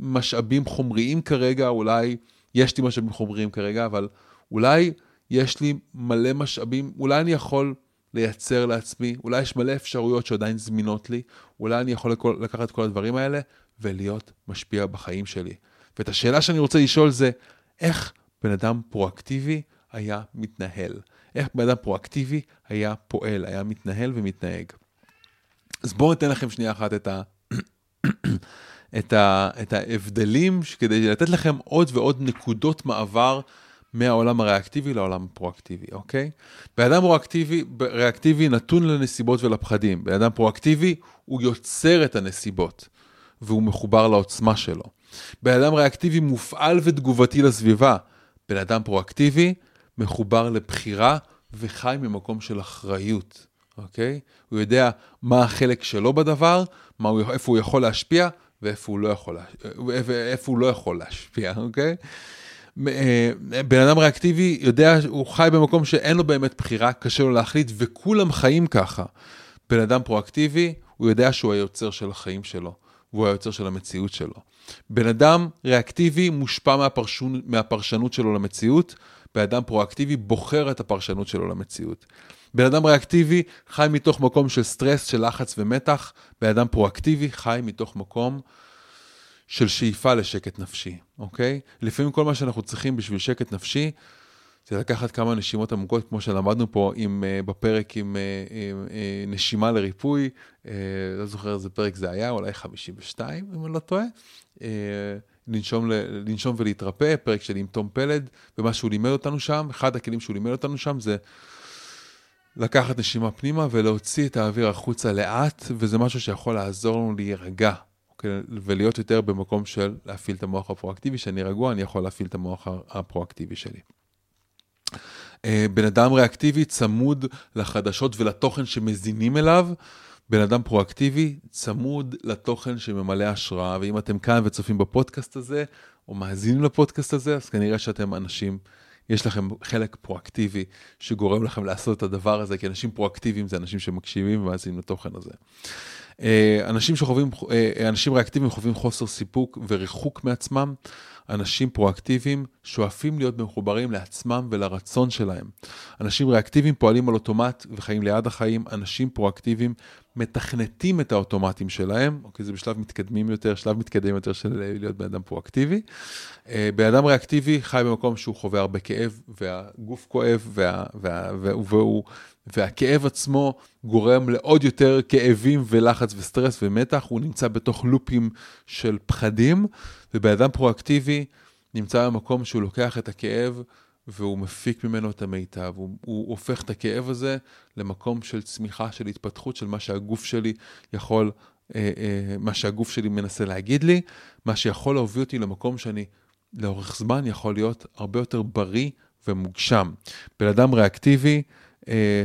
משאבים חומריים כרגע, אולי יש לי משאבים חומריים כרגע, אבל אולי יש לי מלא משאבים, אולי אני יכול לייצר לעצמי, אולי יש מלא אפשרויות שעדיין זמינות לי, אולי אני יכול לקחת את כל הדברים האלה ולהיות משפיע בחיים שלי. ואת השאלה שאני רוצה לשאול זה, איך בן אדם פרואקטיבי היה מתנהל? איך בן אדם פרואקטיבי היה פועל, היה מתנהל ומתנהג? אז בואו ניתן לכם שנייה אחת את, ה... את, ה... את ההבדלים, כדי לתת לכם עוד ועוד נקודות מעבר מהעולם הריאקטיבי לעולם הפרואקטיבי, אוקיי? בן אדם ריאקטיבי, ריאקטיבי נתון לנסיבות ולפחדים. בן אדם פרואקטיבי, הוא יוצר את הנסיבות, והוא מחובר לעוצמה שלו. בן אדם ריאקטיבי מופעל ותגובתי לסביבה. בן אדם פרואקטיבי מחובר לבחירה וחי ממקום של אחריות, אוקיי? הוא יודע מה החלק שלו בדבר, מה הוא, איפה הוא יכול להשפיע ואיפה הוא לא יכול, לא יכול להשפיע, אוקיי? אה, בן אדם ריאקטיבי יודע, הוא חי במקום שאין לו באמת בחירה, קשה לו להחליט, וכולם חיים ככה. בן אדם פרואקטיבי, הוא יודע שהוא היוצר של החיים שלו, והוא היוצר של המציאות שלו. בן אדם ריאקטיבי מושפע מהפרשון, מהפרשנות שלו למציאות, בן אדם פרואקטיבי בוחר את הפרשנות שלו למציאות. בן אדם ריאקטיבי חי מתוך מקום של סטרס, של לחץ ומתח, בן אדם פרואקטיבי חי מתוך מקום של שאיפה לשקט נפשי, אוקיי? לפעמים כל מה שאנחנו צריכים בשביל שקט נפשי, זה לקחת כמה נשימות עמוקות, כמו שלמדנו פה עם, uh, בפרק עם, uh, עם uh, נשימה לריפוי, לא זוכר איזה פרק זה היה, אולי 52, אם אני לא טועה. לנשום, לנשום ולהתרפא, פרק שלי עם תום פלד, ומה שהוא לימד אותנו שם, אחד הכלים שהוא לימד אותנו שם זה לקחת נשימה פנימה ולהוציא את האוויר החוצה לאט, וזה משהו שיכול לעזור לנו להירגע, אוקיי? ולהיות יותר במקום של להפעיל את המוח הפרואקטיבי, שאני רגוע, אני יכול להפעיל את המוח הפרואקטיבי שלי. אה, בן אדם ריאקטיבי צמוד לחדשות ולתוכן שמזינים אליו, בן אדם פרואקטיבי צמוד לתוכן שממלא השראה, ואם אתם כאן וצופים בפודקאסט הזה, או מאזינים לפודקאסט הזה, אז כנראה שאתם אנשים, יש לכם חלק פרואקטיבי שגורם לכם לעשות את הדבר הזה, כי אנשים פרואקטיביים זה אנשים שמקשיבים ומאזינים לתוכן הזה. אה, אנשים שחווים, אה, אנשים ריאקטיביים חווים חוסר סיפוק וריחוק מעצמם. אנשים פרואקטיביים שואפים להיות מחוברים לעצמם ולרצון שלהם. אנשים ריאקטיביים פועלים על אוטומט וחיים ליד החיים. אנשים פרואקטיביים מתכנתים את האוטומטים שלהם, אוקיי, זה בשלב מתקדמים יותר, שלב מתקדם יותר של להיות בן אדם פרואקטיבי. אה, בן אדם ריאקטיבי חי במקום שהוא חווה הרבה כאב, והגוף כואב, וה, וה, וה, והוא, והכאב עצמו גורם לעוד יותר כאבים ולחץ וסטרס ומתח, הוא נמצא בתוך לופים של פחדים, ובן אדם פרואקטיבי נמצא במקום שהוא לוקח את הכאב והוא מפיק ממנו את המיטב, הוא, הוא הופך את הכאב הזה למקום של צמיחה, של התפתחות, של מה שהגוף שלי יכול, אה, אה, מה שהגוף שלי מנסה להגיד לי, מה שיכול להוביל אותי למקום שאני לאורך זמן יכול להיות הרבה יותר בריא ומוגשם. בן אדם ריאקטיבי,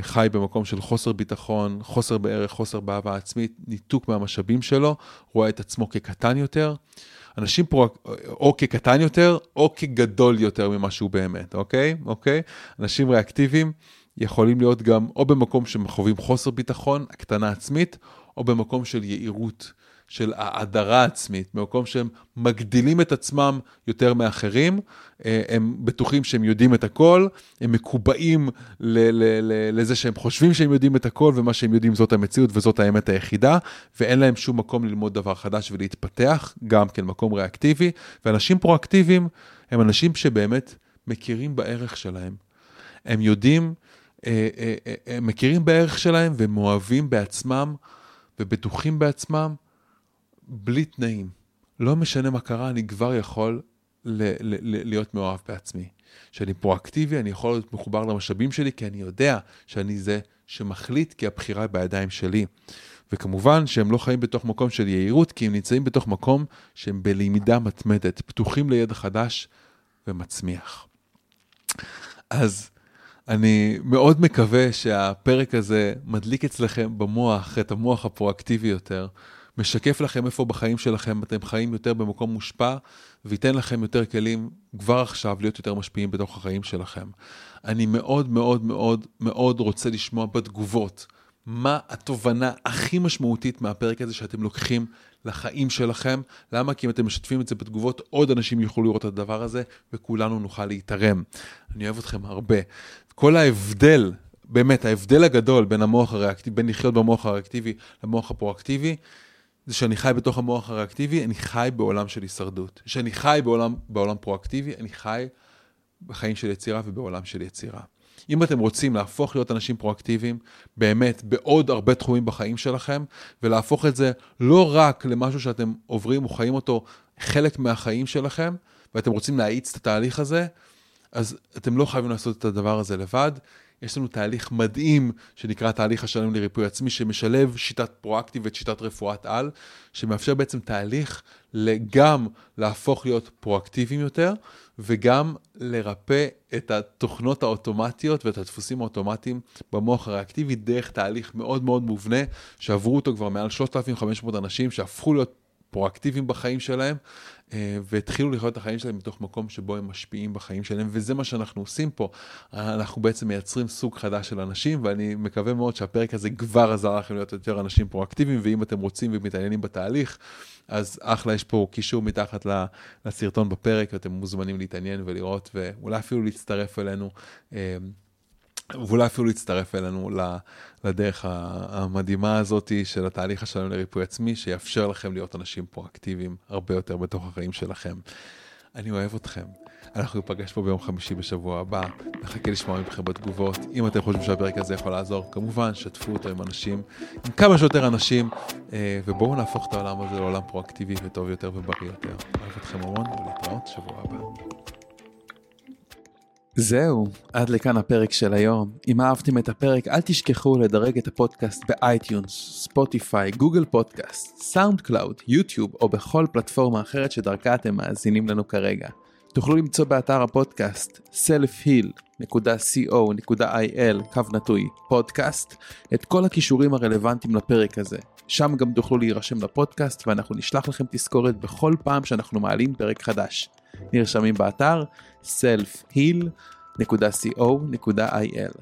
חי במקום של חוסר ביטחון, חוסר בערך, חוסר באהבה עצמית, ניתוק מהמשאבים שלו, רואה את עצמו כקטן יותר. אנשים פה או כקטן יותר, או כגדול יותר ממה שהוא באמת, אוקיי? אוקיי? אנשים ריאקטיביים יכולים להיות גם או במקום שהם חווים חוסר ביטחון, הקטנה עצמית, או במקום של יהירות. של האדרה עצמית, במקום שהם מגדילים את עצמם יותר מאחרים, אה, הם בטוחים שהם יודעים את הכל, הם מקובעים לזה שהם חושבים שהם יודעים את הכל, ומה שהם יודעים זאת המציאות וזאת האמת היחידה, ואין להם שום מקום ללמוד דבר חדש ולהתפתח, גם כן מקום ריאקטיבי, ואנשים פרואקטיביים הם אנשים שבאמת מכירים בערך שלהם. הם יודעים, אה, אה, הם מכירים בערך שלהם והם אוהבים בעצמם ובטוחים בעצמם, בלי תנאים. לא משנה מה קרה, אני כבר יכול ל- ל- להיות מאוהב בעצמי. שאני פרואקטיבי, אני יכול להיות מחובר למשאבים שלי, כי אני יודע שאני זה שמחליט, כי הבחירה היא בידיים שלי. וכמובן שהם לא חיים בתוך מקום של יהירות, כי הם נמצאים בתוך מקום שהם בלמידה מתמדת, פתוחים לידע חדש ומצמיח. אז אני מאוד מקווה שהפרק הזה מדליק אצלכם במוח את המוח הפרואקטיבי יותר, משקף לכם איפה בחיים שלכם אתם חיים יותר במקום מושפע, וייתן לכם יותר כלים כבר עכשיו להיות יותר משפיעים בתוך החיים שלכם. אני מאוד מאוד מאוד מאוד רוצה לשמוע בתגובות מה התובנה הכי משמעותית מהפרק הזה שאתם לוקחים לחיים שלכם. למה? כי אם אתם משתפים את זה בתגובות, עוד אנשים יוכלו לראות את הדבר הזה, וכולנו נוכל להתערם. אני אוהב אתכם הרבה. כל ההבדל, באמת, ההבדל הגדול בין המוח הריאקטיבי, בין לחיות במוח הריאקטיבי למוח הפרואקטיבי, זה שאני חי בתוך המוח הריאקטיבי, אני חי בעולם של הישרדות. כשאני חי בעולם, בעולם פרואקטיבי, אני חי בחיים של יצירה ובעולם של יצירה. אם אתם רוצים להפוך להיות אנשים פרואקטיביים, באמת, בעוד הרבה תחומים בחיים שלכם, ולהפוך את זה לא רק למשהו שאתם עוברים או חיים אותו חלק מהחיים שלכם, ואתם רוצים להאיץ את התהליך הזה, אז אתם לא חייבים לעשות את הדבר הזה לבד. יש לנו תהליך מדהים שנקרא תהליך השלם לריפוי עצמי, שמשלב שיטת פרואקטיב ואת שיטת רפואת על, שמאפשר בעצם תהליך גם להפוך להיות פרואקטיביים יותר, וגם לרפא את התוכנות האוטומטיות ואת הדפוסים האוטומטיים במוח הריאקטיבי דרך תהליך מאוד מאוד מובנה, שעברו אותו כבר מעל 3,500 אנשים, שהפכו להיות פרואקטיביים בחיים שלהם, אה, והתחילו לחיות את החיים שלהם מתוך מקום שבו הם משפיעים בחיים שלהם, וזה מה שאנחנו עושים פה. אנחנו בעצם מייצרים סוג חדש של אנשים, ואני מקווה מאוד שהפרק הזה כבר עזר לכם להיות יותר אנשים פרואקטיביים, ואם אתם רוצים ומתעניינים בתהליך, אז אחלה, יש פה קישור מתחת לסרטון בפרק, ואתם מוזמנים להתעניין ולראות, ואולי אפילו להצטרף אלינו. ואולי אפילו להצטרף אלינו לדרך המדהימה הזאת של התהליך השלם לריפוי עצמי, שיאפשר לכם להיות אנשים פרואקטיביים הרבה יותר בתוך החיים שלכם. אני אוהב אתכם. אנחנו ניפגש פה ביום חמישי בשבוע הבא, נחכה לשמוע מכם בתגובות. אם אתם חושבים שהפרק הזה יכול לעזור, כמובן, שתפו אותו עם אנשים, עם כמה שיותר אנשים, אה, ובואו נהפוך את העולם הזה לעולם פרואקטיבי וטוב יותר ובריא יותר. אוהב אתכם המון, ולהתראות שבוע הבא. זהו, עד לכאן הפרק של היום. אם אהבתם את הפרק, אל תשכחו לדרג את הפודקאסט ב-iTunes, ספוטיפיי, גוגל פודקאסט, סאונדקלאוד, יוטיוב או בכל פלטפורמה אחרת שדרכה אתם מאזינים לנו כרגע. תוכלו למצוא באתר הפודקאסט selfheal.co.il קו נטוי פודקאסט את כל הכישורים הרלוונטיים לפרק הזה. שם גם תוכלו להירשם לפודקאסט ואנחנו נשלח לכם תזכורת בכל פעם שאנחנו מעלים פרק חדש. נרשמים באתר selfheal.co.il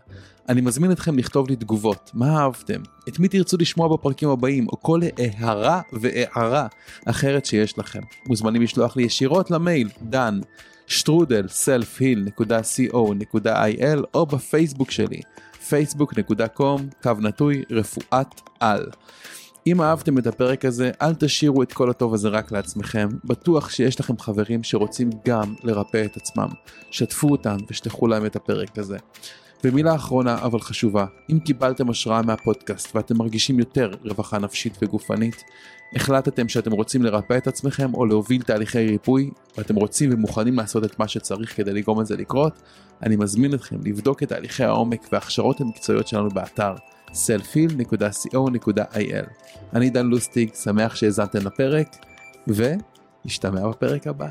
אני מזמין אתכם לכתוב לי תגובות, מה אהבתם, את מי תרצו לשמוע בפרקים הבאים, או כל הערה והערה אחרת שיש לכם. מוזמנים לשלוח לי ישירות למייל דן שטרודל selfheal.co.il או בפייסבוק שלי facebook.com קו נטוי רפואת על. אם אהבתם את הפרק הזה, אל תשאירו את כל הטוב הזה רק לעצמכם. בטוח שיש לכם חברים שרוצים גם לרפא את עצמם. שתפו אותם ושלחו להם את הפרק הזה. ומילה אחרונה אבל חשובה, אם קיבלתם השראה מהפודקאסט ואתם מרגישים יותר רווחה נפשית וגופנית, החלטתם שאתם רוצים לרפא את עצמכם או להוביל תהליכי ריפוי, ואתם רוצים ומוכנים לעשות את מה שצריך כדי לגרום לזה לקרות, אני מזמין אתכם לבדוק את תהליכי העומק וההכשרות המקצועיות שלנו באתר selfil.co.il. אני דן לוסטיג, שמח שהאזנתם לפרק, ונשתמע בפרק הבא.